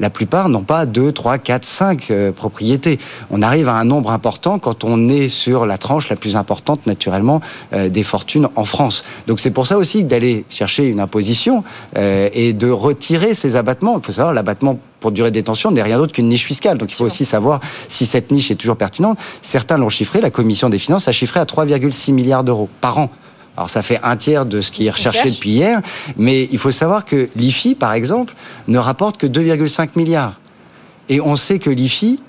La plupart n'ont pas 2, 3, 4, 5 propriétés. On arrive à un nombre important quand on est sur la tranche la plus importante, naturellement, euh, des fortunes en France. Donc c'est pour ça aussi d'aller chercher une imposition euh, et de retirer ces abattements. Il faut savoir, l'abattement pour durée de détention n'est rien d'autre qu'une niche fiscale. Donc il faut aussi savoir si cette niche est toujours pertinente. Certains l'ont chiffré, la commission des finances a chiffré à 3,6 milliards d'euros par an. Alors ça fait un tiers de ce qui est recherché depuis hier, mais il faut savoir que l'IFI, par exemple, ne rapporte que 2,5 milliards. Et on sait que l'IFI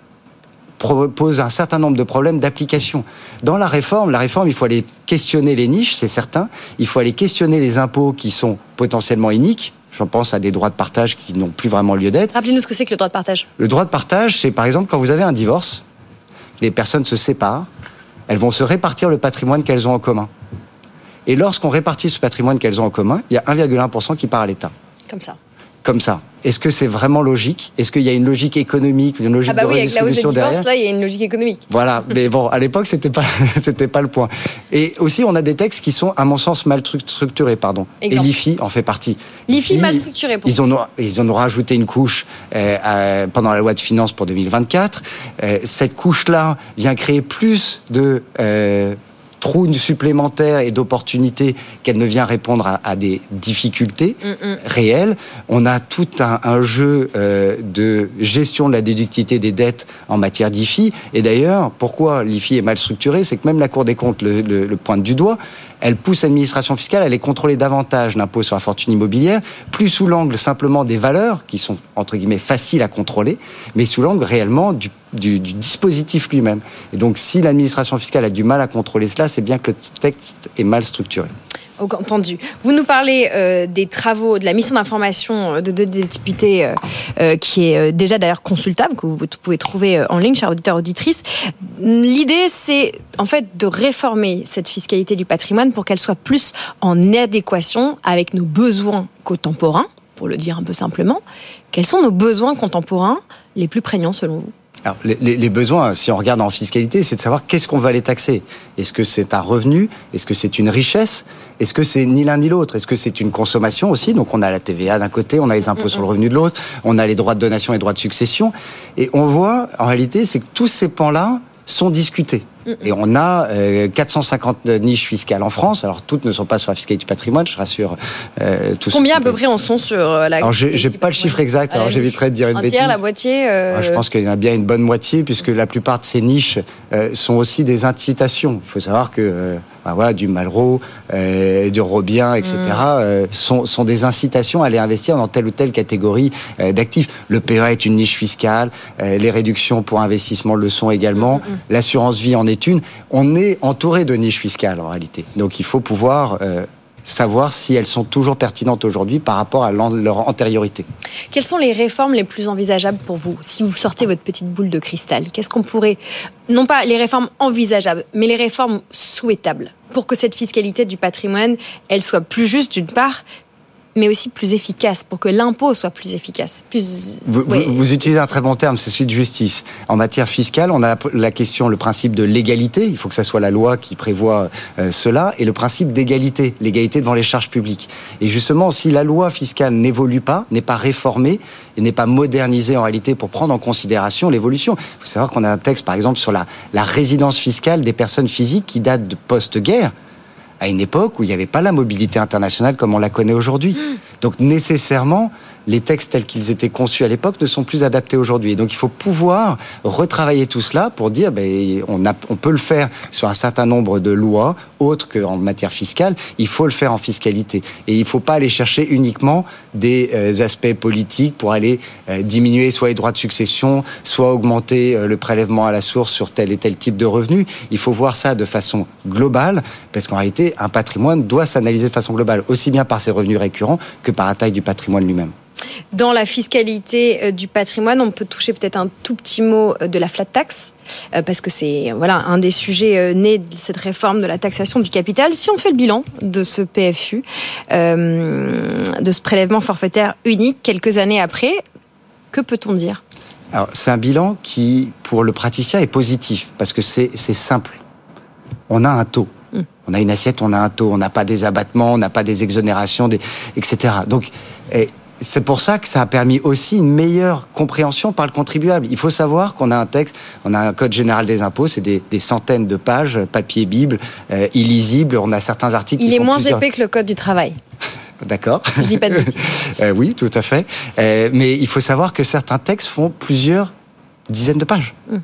pose un certain nombre de problèmes d'application. Dans la réforme, la réforme, il faut aller questionner les niches, c'est certain. Il faut aller questionner les impôts qui sont potentiellement iniques. Je pense à des droits de partage qui n'ont plus vraiment lieu d'être. Rappelez-nous ce que c'est que le droit de partage. Le droit de partage, c'est par exemple quand vous avez un divorce, les personnes se séparent, elles vont se répartir le patrimoine qu'elles ont en commun. Et lorsqu'on répartit ce patrimoine qu'elles ont en commun, il y a 1,1% qui part à l'État. Comme ça. Comme ça. Est-ce que c'est vraiment logique? Est-ce qu'il y a une logique économique, une logique ah bah de oui, avec la hausse des divorces, là, il y a une logique économique. Voilà, mais bon, à l'époque, c'était pas, c'était pas le point. Et aussi, on a des textes qui sont, à mon sens, mal structurés, pardon. Et l'IFI en fait partie. L'IFI mal structuré. Pour ils ont, ils en ont rajouté une couche euh, pendant la loi de finances pour 2024. Euh, cette couche-là vient créer plus de euh, trou supplémentaire et d'opportunités qu'elle ne vient répondre à, des difficultés mm, mm. réelles. On a tout un, jeu euh, de gestion de la déductivité des dettes en matière d'IFI. Et d'ailleurs, pourquoi l'IFI est mal structuré C'est que même la Cour des comptes le, le pointe du doigt elle pousse l'administration fiscale à aller contrôler davantage l'impôt sur la fortune immobilière, plus sous l'angle simplement des valeurs, qui sont entre guillemets faciles à contrôler, mais sous l'angle réellement du, dispositif lui-même. Et donc si l'administration fiscale a du mal à contrôler cela, c'est bien que le texte est mal structuré. Entendu. Vous nous parlez euh, des travaux de la mission d'information euh, de deux députés, euh, qui est déjà d'ailleurs consultable, que vous pouvez trouver en ligne, chers auditeurs, auditrices. L'idée, c'est en fait de réformer cette fiscalité du patrimoine pour qu'elle soit plus en adéquation avec nos besoins contemporains, pour le dire un peu simplement. Quels sont nos besoins contemporains les plus prégnants selon vous? Alors, les, besoins, si on regarde en fiscalité, c'est de savoir qu'est-ce qu'on va les taxer. Est-ce que c'est un revenu? Est-ce que c'est une richesse? Est-ce que c'est ni l'un ni l'autre? Est-ce que c'est une consommation aussi? Donc on a la TVA d'un côté, on a les impôts sur le revenu de l'autre, on a les droits de donation et droits de succession. Et on voit, en réalité, c'est que tous ces pans-là sont discutés. Et on a 450 euh, niches fiscales en France. Alors toutes ne sont pas sur la fiscalité du patrimoine, je rassure euh, tous. Combien à peu près en sont sur euh, la Alors j'ai pas le chiffre exact, alors j'éviterai de dire une un bêtise. tiers, la moitié ah, Je pense qu'il y en a bien une bonne moitié, puisque la plupart de ces niches sont aussi des incitations. Il faut savoir que bah voilà, du Malraux, du Robien, etc., mm. sont, sont, des incitations à aller investir dans telle ou telle catégorie d'actifs. Le PEA est une niche fiscale, les réductions pour investissement le sont également, mm, mm, l'assurance vie en est une. On est entouré de niches fiscales en réalité. Donc il faut pouvoir euh, savoir si elles sont toujours pertinentes aujourd'hui par rapport à leur antériorité. Quelles sont les réformes les plus envisageables pour vous Si vous sortez votre petite boule de cristal, qu'est-ce qu'on pourrait, non pas les réformes envisageables, mais les réformes souhaitables pour que cette fiscalité du patrimoine, elle soit plus juste d'une part, mais aussi plus efficace, pour que l'impôt soit plus efficace. Plus... Vous, utilisez un très bon terme, c'est celui de justice. En matière fiscale, on a la question, le principe de l'égalité, il faut que ce soit la loi qui prévoit euh, cela, et le principe d'égalité, l'égalité devant les charges publiques. Et justement, si la loi fiscale n'évolue pas, n'est pas réformée, et n'est pas modernisée en réalité pour prendre en considération l'évolution. Il faut savoir qu'on a un texte, par exemple, sur la, la résidence fiscale des personnes physiques qui date de post-guerre à une époque où il n'y avait pas la mobilité internationale comme on la connaît aujourd'hui. Hmm. Donc nécessairement, les textes tels qu'ils étaient conçus à l'époque ne sont plus adaptés aujourd'hui. Donc il faut pouvoir retravailler tout cela pour dire ben, on, on peut le faire sur un certain nombre de lois autres qu'en matière fiscale. Il faut le faire en fiscalité et il ne faut pas aller chercher uniquement des euh, aspects politiques pour aller euh, diminuer soit les droits de succession, soit augmenter euh, le prélèvement à la source sur tel et tel type de revenus. Il faut voir ça de façon globale parce qu'en réalité un patrimoine doit s'analyser de façon globale aussi bien par ses revenus récurrents que par la taille du patrimoine lui-même. Dans la fiscalité euh, du patrimoine, on peut toucher peut-être un tout petit mot euh, de la flat tax euh, parce que c'est voilà un des sujets nés de cette réforme de la taxation du capital. Si on fait le bilan de ce PFU, de ce prélèvement forfaitaire unique quelques années après, que peut-on dire? Alors c'est un bilan qui, pour le praticien, est positif parce que c'est simple. On a un taux. Hmm. On a une assiette, on a un taux, on n'a pas des abattements, on n'a pas des exonérations, des, etc. Donc, c'est pour ça que ça a permis aussi une meilleure compréhension par le contribuable. Il faut savoir qu'on a un texte, on a un code général des impôts, c'est des, centaines de pages, papier bible, euh, illisible. On a certains articles. Il est moins épais que le code du travail. D'accord. je dis pas de bêtises. Euh, oui, tout à fait. Euh, mais il faut savoir que certains textes font plusieurs dizaines de pages. Hum.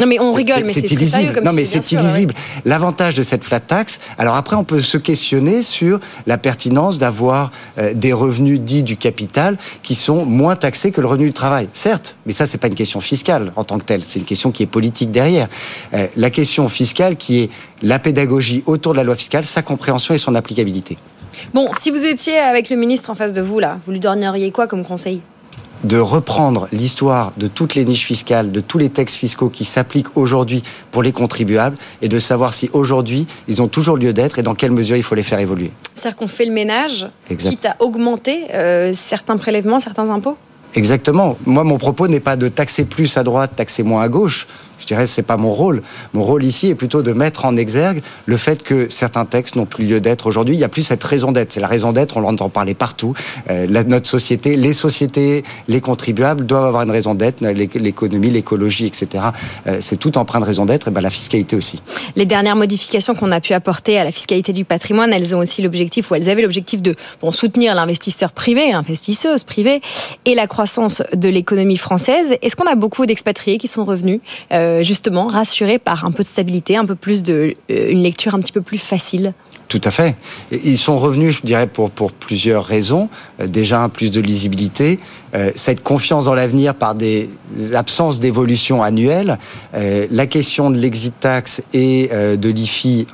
Non mais on rigole, mais c'est illisible. Comme non mais c'est illisible. L'avantage de cette flat tax, alors après on peut se questionner sur la pertinence d'avoir euh, des revenus dits du capital qui sont moins taxés que le revenu du travail. Certes, mais ça c'est pas une question fiscale en tant que telle, c'est une question qui est politique derrière. Euh, la question fiscale qui est la pédagogie autour de la loi fiscale, sa compréhension et son applicabilité. Bon, si vous étiez avec le ministre en face de vous là, vous lui donneriez quoi comme conseil? De reprendre l'histoire de toutes les niches fiscales, de tous les textes fiscaux qui s'appliquent aujourd'hui pour les contribuables et de savoir si aujourd'hui ils ont toujours lieu d'être et dans quelle mesure il faut les faire évoluer. C'est-à-dire qu'on fait le ménage, quitte à augmenter euh, certains prélèvements, certains impôts? Exactement. Moi, mon propos n'est pas de taxer plus à droite, taxer moins à gauche. Je dirais c'est pas mon rôle. Mon rôle ici est plutôt de mettre en exergue le fait que certains textes n'ont plus lieu d'être aujourd'hui. Il n'y a plus cette raison d'être. C'est la raison d'être, on l'entend parler partout. Euh, notre société, les sociétés, les contribuables doivent avoir une raison d'être. L'économie, l'écologie, etc. Euh, c'est tout empreint de raison d'être. Ben la fiscalité aussi. Les dernières modifications qu'on a pu apporter à la fiscalité du patrimoine, elles ont aussi l'objectif, ou elles avaient l'objectif de soutenir l'investisseur privé, l'investisseuse privée, et la croissance de l'économie française. Est-ce qu'on a beaucoup d'expatriés qui sont revenus euh, justement rassurés par un peu de stabilité, un peu plus de euh, une lecture un petit peu plus facile tout à fait. Ils sont revenus, je dirais, pour, pour plusieurs raisons. Euh, déjà, plus de lisibilité, cette confiance dans l'avenir par des absences d'évolution annuelle. la question de l'exit tax et de l'IFI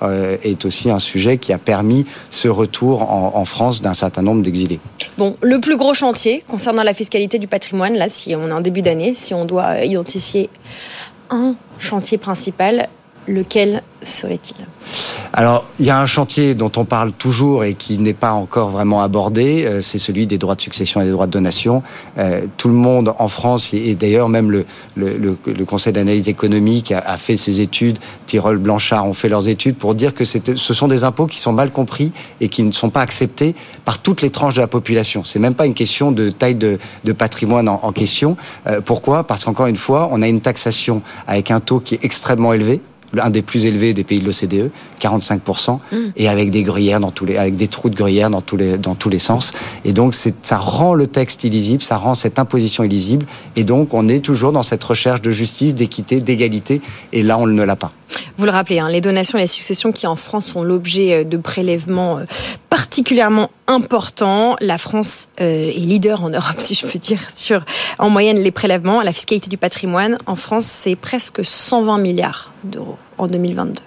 est aussi un sujet qui a permis ce retour en, en France d'un certain nombre d'exilés. Bon, le plus gros chantier concernant la fiscalité du patrimoine, là, si on est en début d'année, si on doit identifier un chantier principal, lequel serait-il? Alors, il y a un chantier dont on parle toujours et qui n'est pas encore vraiment abordé, euh, c'est celui des droits de succession et des droits de donation. Euh, tout le monde en France, et d'ailleurs même le, Conseil d'analyse économique a, fait ses études, Tyrol, Blanchard ont fait leurs études pour dire que ce sont des impôts qui sont mal compris et qui ne sont pas acceptés par toutes les tranches de la population. C'est même pas une question de taille de, patrimoine en, en question. Euh, pourquoi? Parce qu'encore une fois, on a une taxation avec un taux qui est extrêmement élevé un des plus élevés des pays de l'OCDE, 45%, mm. et avec des gruyères dans tous les, avec des trous de gruyère dans tous les, dans tous les sens. Et donc, ça rend le texte illisible, ça rend cette imposition illisible, et donc on est toujours dans cette recherche de justice, d'équité, d'égalité, et là on ne l'a pas. Vous le rappelez, hein, les donations et les successions qui en France sont l'objet euh, de prélèvements euh, particulièrement importants. La France euh, est leader en Europe, si je peux dire, sur en moyenne les prélèvements. La fiscalité du patrimoine en France, c'est presque 120 milliards d'euros en 2022.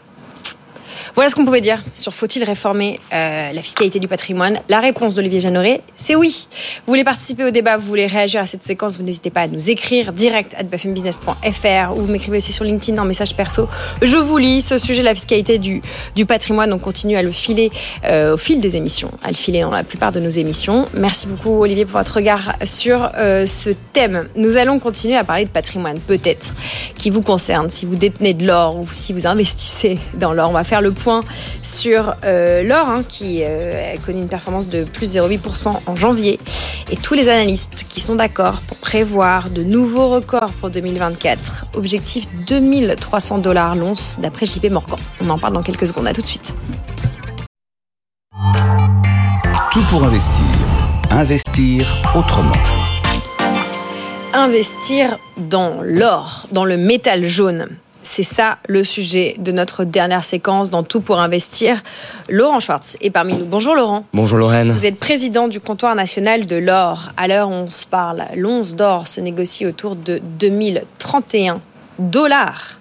Voilà ce qu'on pouvait dire sur faut-il réformer euh, la fiscalité du patrimoine. La réponse d'Olivier Jeanneret, c'est oui. Vous voulez participer au débat, vous voulez réagir à cette séquence, vous n'hésitez pas à nous écrire direct à bfmbusiness.fr ou vous m'écrivez aussi sur LinkedIn en message perso. Je vous lis ce sujet de la fiscalité du, du patrimoine. On continue à le filer euh, au fil des émissions, à le filer dans la plupart de nos émissions. Merci beaucoup Olivier pour votre regard sur euh, ce thème. Nous allons continuer à parler de patrimoine, peut-être, qui vous concerne. Si vous détenez de l'or ou si vous investissez dans l'or, on va faire le point sur euh, l'or, hein, qui euh, a connu une performance de plus 0,8% en janvier. Et tous les analystes qui sont d'accord pour prévoir de nouveaux records pour 2024. Objectif 2300 dollars l'once d'après JP Morgan. On en parle dans quelques secondes. À tout de suite. Tout pour investir. Investir autrement. investir dans l'or, dans le métal jaune. C'est ça le sujet de notre dernière séquence dans Tout pour investir. Laurent Schwartz est parmi nous. Bonjour Laurent. Bonjour Lorraine. Vous êtes président du comptoir national de l'or. À l'heure où on se parle, l'once d'or se négocie autour de 2031 dollars.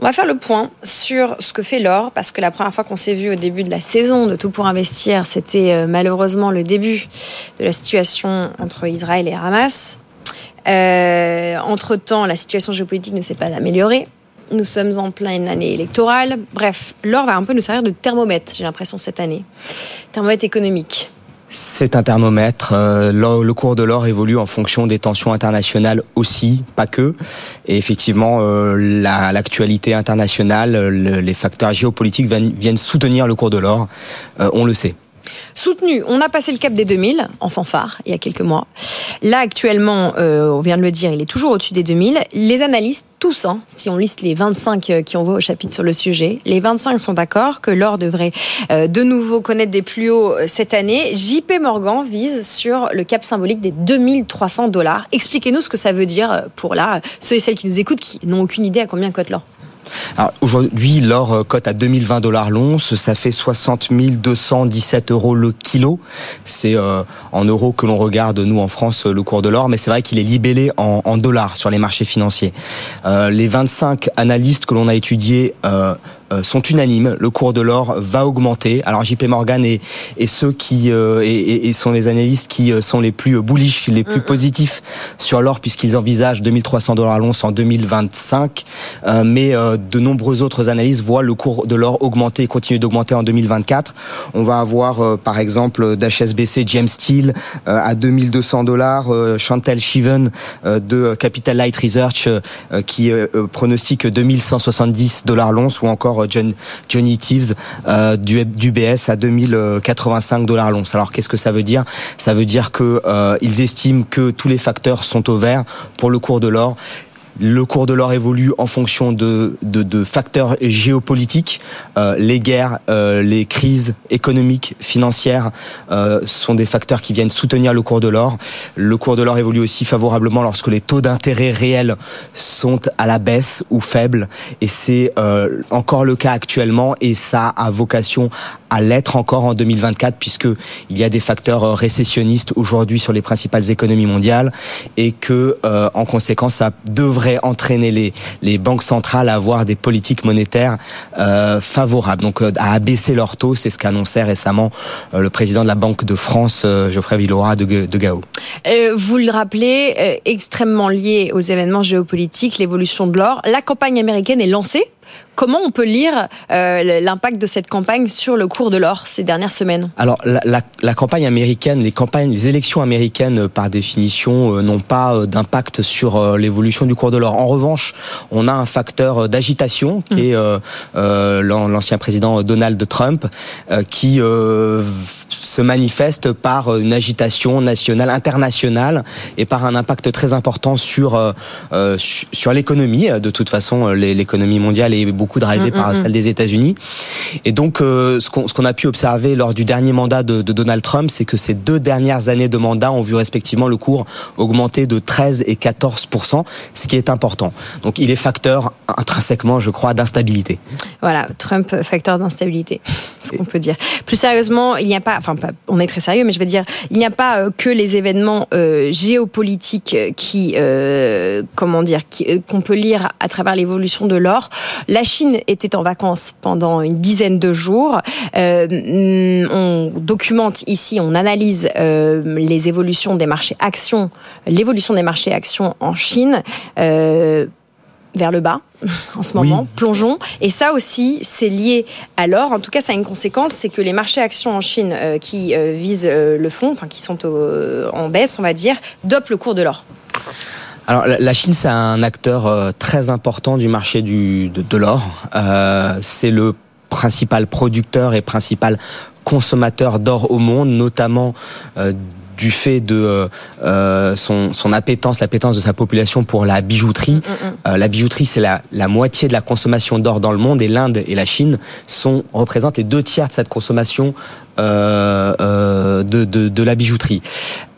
On va faire le point sur ce que fait l'or, parce que la première fois qu'on s'est vu au début de la saison de Tout pour investir, c'était euh, malheureusement le début de la situation entre Israël et Hamas. Euh, entre-temps, la situation géopolitique ne s'est pas améliorée. Nous sommes en pleine année électorale. Bref, l'or va un peu nous servir de thermomètre, j'ai l'impression, cette année. Thermomètre économique. C'est un thermomètre. Euh, le cours de l'or évolue en fonction des tensions internationales aussi, pas que. Et effectivement, euh, l'actualité internationale, les facteurs géopolitiques viennent soutenir le cours de l'or. On le sait soutenu. On a passé le cap des 2000 en fanfare il y a quelques mois. Là, actuellement, euh, on vient de le dire, il est toujours au-dessus des 2000. Les analystes, tous, hein, si on liste les 25 euh, qui envoient au chapitre sur le sujet, les 25 sont d'accord que l'or devrait euh, de nouveau connaître des plus hauts cette année. JP Morgan vise sur le cap symbolique des 2300 dollars. Expliquez-nous ce que ça veut dire pour là, ceux et celles qui nous écoutent qui n'ont aucune idée à combien cote l'or. Aujourd'hui, l'or euh, cote à 2020 dollars l'once, ça fait 60 217 euros le kilo. C'est euh, en euros que l'on regarde nous en France le cours de l'or, mais c'est vrai qu'il est libellé en, dollars sur les marchés financiers. Euh, les 25 analystes que l'on a étudiés euh, sont unanimes. Le cours de l'or va augmenter. Alors JP Morgan et, et ceux qui euh, et, et, sont les analystes qui euh, sont les plus bullish, les plus positifs sur l'or puisqu'ils envisagent 2300 dollars l'once en 2025. mais de nombreux autres analystes voient le cours de l'or augmenter et continuer d'augmenter en 2024. On va avoir par exemple d'HSBC James Steele à 2200 dollars, Chantel Shiven de Capital Light Research qui pronostique 2170 dollars l'once ou encore John, Johnny Thieves euh, du, du BS à 2085 dollars l'once. Alors qu'est-ce que ça veut dire? Ça veut dire que euh, ils estiment que tous les facteurs sont au vert pour le cours de l'or le cours de l'or évolue en fonction de, de, de facteurs géopolitiques. Euh, les guerres, euh, les crises économiques, financières euh, sont des facteurs qui viennent soutenir le cours de l'or. Le cours de l'or évolue aussi favorablement lorsque les taux d'intérêt réels sont à la baisse ou faibles. Et c'est euh, encore le cas actuellement et ça a vocation à l'être encore en 2024 puisque il y a des facteurs euh, récessionnistes aujourd'hui sur les principales économies mondiales et que euh, en conséquence ça devrait entraîner les les banques centrales à avoir des politiques monétaires euh, favorables donc à abaisser leurs taux c'est ce qu'annonçait récemment le président de la Banque de France Geoffrey Villeroy de, de Gao. vous le rappelez extrêmement lié aux événements géopolitiques l'évolution de l'or la campagne américaine est lancée Comment on peut lire euh, l'impact de cette campagne sur le cours de l'or ces dernières semaines? Alors la, la, la, campagne américaine, les campagnes, les élections américaines euh, par définition euh, n'ont pas euh, d'impact sur l'évolution du cours de l'or. En revanche, on a un facteur d'agitation qui est mmh. l'ancien président Donald Trump qui se manifeste par une agitation nationale, internationale et par un impact très important sur sur l'économie. De toute façon, l'économie mondiale est beaucoup drivé mm, par mm, celle mm. des États-Unis. Et donc, euh, ce qu'on a pu observer lors du dernier mandat de, de Donald Trump, c'est que ces deux dernières années de mandat ont vu respectivement le cours augmenter de 13 et 14 ce qui est important. Donc, il est facteur intrinsèquement, je crois, d'instabilité. Voilà, Trump facteur d'instabilité, ce qu'on peut dire. Plus sérieusement, il n'y a pas, enfin, on est très sérieux, mais je veux dire, il n'y a pas euh, que les événements euh, géopolitiques qui, comment dire, qu'on peut lire à travers l'évolution de l'or. La Chine était en vacances pendant une dizaine de jours. Euh, on documente ici, on analyse euh, les évolutions des marchés actions, l'évolution des marchés actions en Chine. Euh, vers le bas en ce moment, plongeons. Et ça aussi, c'est lié à l'or. En tout cas, ça a une conséquence, c'est que les marchés actions en Chine qui visent le fond, enfin qui sont en baisse, on va dire, dopent le cours de l'or. Alors la Chine, c'est un acteur euh, très important du marché du, de, l'or. Euh, c'est le principal producteur et principal consommateur d'or au monde, notamment euh, du fait de euh, son, son appétence, l'appétence de sa population pour la bijouterie. Mm, mm, mm. la bijouterie, c'est la, la moitié de la consommation d'or dans le monde et l'Inde et la Chine sont représentent les deux tiers de cette consommation euh, de, de, de, la bijouterie.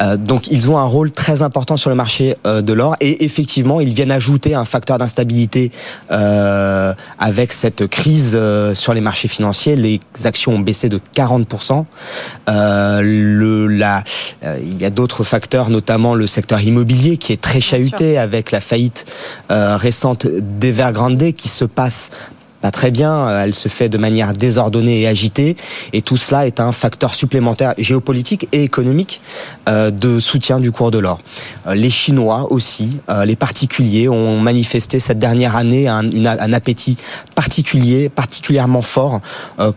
Euh, donc ils ont un rôle très important sur le marché euh, de l'or et effectivement ils viennent ajouter un facteur d'instabilité euh, avec cette crise sur les marchés financiers. Les actions ont baissé de 40%. le, la, il y a d'autres facteurs, notamment le secteur immobilier qui est très chahuté avec la faillite récente d'Evergrande qui se passe pas très bien, euh, elle se fait de manière désordonnée et agitée, et tout cela est un facteur supplémentaire géopolitique et économique euh, de soutien du cours de l'or. Euh, les Chinois aussi, les particuliers ont manifesté cette dernière année un, un appétit particulier, particulièrement fort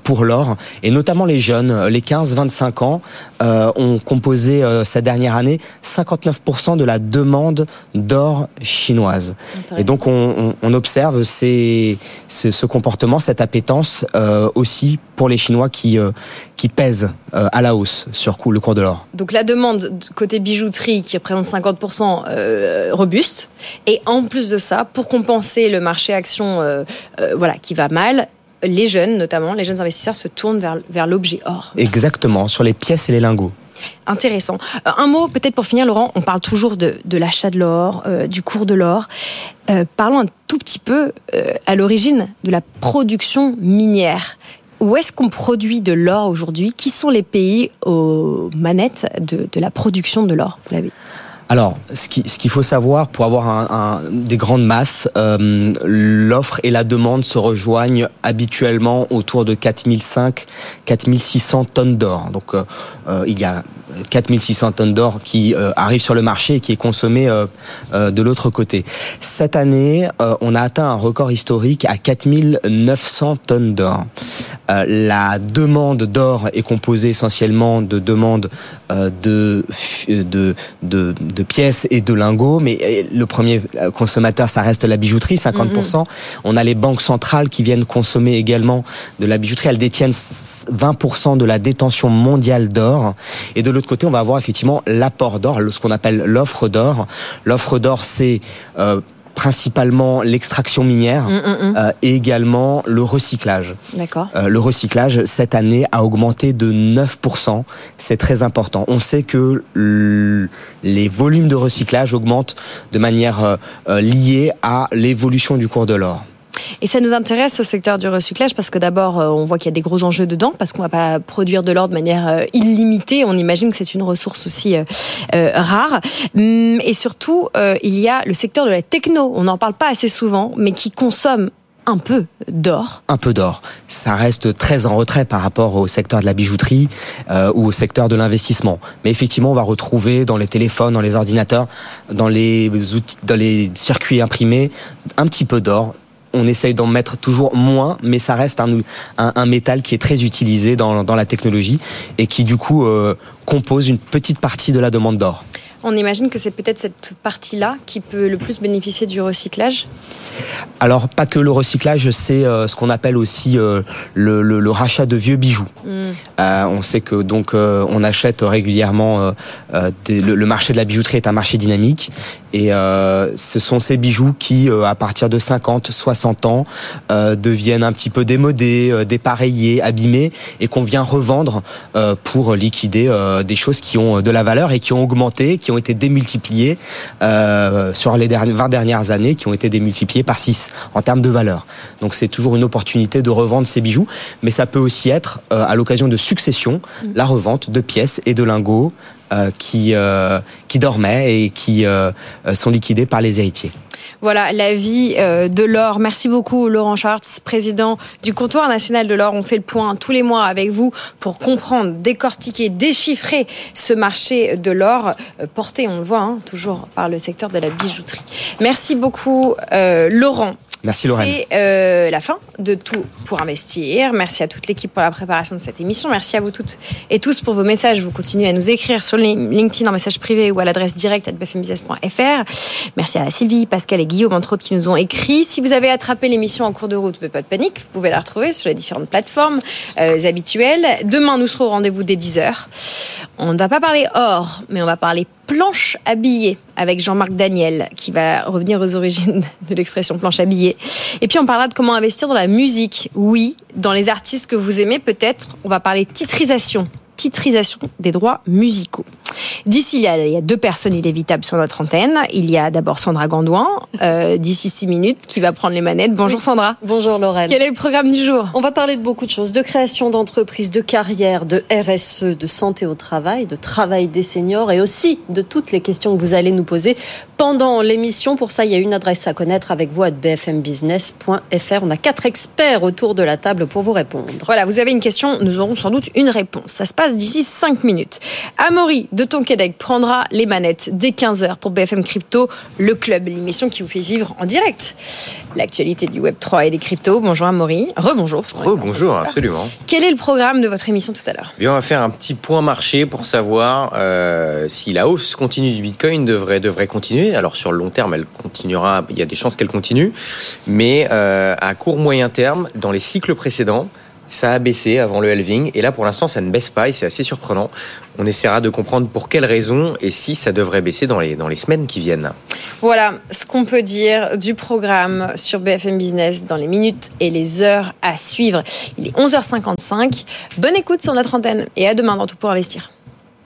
pour l'or, et notamment les jeunes, les 15-25 ans, ont composé cette dernière année 59% de la demande d'or chinoise. Et donc on, on, observe ces, ce, ce comportement, cette appétence euh, aussi pour les Chinois qui, euh, qui pèsent euh, à la hausse sur le cours de l'or. Donc la demande côté bijouterie qui représente 50% robuste et en plus de ça, pour compenser le marché action voilà, qui va mal, les jeunes, notamment les jeunes investisseurs, se tournent vers, vers l'objet or. Exactement, sur les pièces et les lingots. Intéressant. Euh, un mot peut-être pour finir, Laurent. On parle toujours de, l'achat de l'or, euh, du cours de l'or. Euh, parlons un tout petit peu à l'origine de la production minière. Où est-ce qu'on produit de l'or aujourd'hui? Qui sont les pays aux manettes de, la production de l'or? Vous l'avez alors, ce qu'il faut savoir pour avoir un, des grandes masses, l'offre et la demande se rejoignent habituellement autour de 4005, 4600 tonnes d'or. Donc, il y a 4600 tonnes d'or qui euh, arrivent sur le marché et qui est consommé euh, euh, de l'autre côté. Cette année, on a atteint un record historique à 4900 tonnes d'or. la demande d'or est composée essentiellement de demandes de, de, de, de, pièces et de lingots, mais le premier consommateur, ça reste la bijouterie, 50%. Mm-hmm. On a les banques centrales qui viennent consommer également de la bijouterie. Elles détiennent 20% de la détention mondiale d'or. Et de l'autre côté, on va avoir effectivement l'apport d'or, ce qu'on appelle l'offre d'or. L'offre d'or, c'est euh, principalement l'extraction minière mm, mm, mm. Euh, et également le recyclage. D'accord. Euh, le recyclage cette année a augmenté de 9%. C'est très important. On sait que les volumes de recyclage augmentent de manière liée à l'évolution du cours de l'or. Et ça nous intéresse au secteur du recyclage parce que d'abord, euh, on voit qu'il y a des gros enjeux dedans parce qu'on ne va pas produire de l'or de manière euh, illimitée. On imagine que c'est une ressource aussi euh, rare. Hum, et surtout, il y a le secteur de la techno. On n'en parle pas assez souvent, mais qui consomme un peu d'or. Un peu d'or. Ça reste très en retrait par rapport au secteur de la bijouterie ou au secteur de l'investissement. Mais effectivement, on va retrouver dans les téléphones, dans les ordinateurs, dans les circuits imprimés, un petit peu d'or on essaye d'en mettre toujours moins, mais ça reste un, métal qui est très utilisé dans, la technologie et qui du coup euh, compose une petite partie de la demande d'or. On imagine que c'est peut-être cette partie-là qui peut le plus bénéficier du recyclage Alors, pas que le recyclage, c'est euh, ce qu'on appelle aussi euh, le, rachat de vieux bijoux. Hmm. Euh, on sait que donc on achète régulièrement. le, marché de la bijouterie est un marché dynamique et ce sont ces bijoux qui, à partir de 50, 60 ans, deviennent un petit peu démodés, dépareillés, abîmés et qu'on vient revendre pour liquider des choses qui ont de la valeur et qui ont augmenté, qui ont été démultipliés euh, sur les 20 dernières années, qui ont été démultipliés par 6 en termes de valeur. Donc c'est toujours une opportunité de revendre ces bijoux, mais ça peut aussi être euh, à l'occasion de succession mm. la revente de pièces et de lingots qui, qui dormaient et qui sont liquidés par les héritiers. Voilà la vie euh, de l'or. Merci beaucoup Laurent Schwartz, président du comptoir national de l'or. On fait le point tous les mois avec vous pour comprendre, décortiquer, déchiffrer ce marché de l'or euh, porté, on le voit, hein, toujours par le secteur de la bijouterie. Merci beaucoup euh, Laurent. Merci Lorraine. C'est euh, la fin de Tout pour investir. Merci à toute l'équipe pour la préparation de cette émission. Merci à vous toutes et tous pour vos messages. Vous continuez à nous écrire sur LinkedIn en message privé ou à l'adresse directe à bfmbusiness.fr. Merci à Sylvie, Pascal et Guillaume, entre autres, qui nous ont écrit. Si vous avez attrapé l'émission en cours de route, pas de panique. Vous pouvez la retrouver sur les différentes plateformes euh, habituelles. Demain, nous serons au rendez-vous dès 10h. On ne va pas parler or, mais on va parler planche à avec Jean-Marc Daniel qui va revenir aux origines de l'expression planche à billets. Et puis on parlera de comment investir dans la musique. Oui, dans les artistes que vous aimez peut-être. On va parler titrisation, titrisation des droits musicaux. D'ici, il, il y a deux personnes inévitables sur notre antenne. Il y a d'abord Sandra Gandouin, euh, d'ici six minutes, qui va prendre les manettes. Bonjour Sandra. Bonjour Lorraine. Quel est le programme du jour? On va parler de beaucoup de choses, de création d'entreprises, de carrière, de RSE, de santé au travail, de travail des seniors et aussi de toutes les questions que vous allez nous poser pendant l'émission. Pour ça, il y a une adresse à connaître avec vous à bfmbusiness.fr. On a quatre experts autour de la table pour vous répondre. Voilà, vous avez une question, nous aurons sans doute une réponse. Ça se passe d'ici cinq minutes. Amaury de Tonquédec prendra les manettes dès 15h pour BFM Crypto, le club, l'émission qui vous fait vivre en direct l'actualité du Web 3 et des cryptos. Bonjour Amaury. Rebonjour. Rebonjour, absolument. Quel est le programme de votre émission tout à l'heure? On va faire un petit point marché pour savoir euh, si la hausse continue du Bitcoin devrait, devrait continuer. Alors sur le long terme, elle continuera, il y a des chances qu'elle continue, mais euh, à court moyen terme, dans les cycles précédents, ça a baissé avant le halving et là pour l'instant ça ne baisse pas et c'est assez surprenant. On essaiera de comprendre pour quelles raisons et si ça devrait baisser dans les, dans les semaines qui viennent. Voilà ce qu'on peut dire du programme sur BFM Business dans les minutes et les heures à suivre. Il est 11h55. Bonne écoute sur notre antenne et à demain dans Tout pour investir.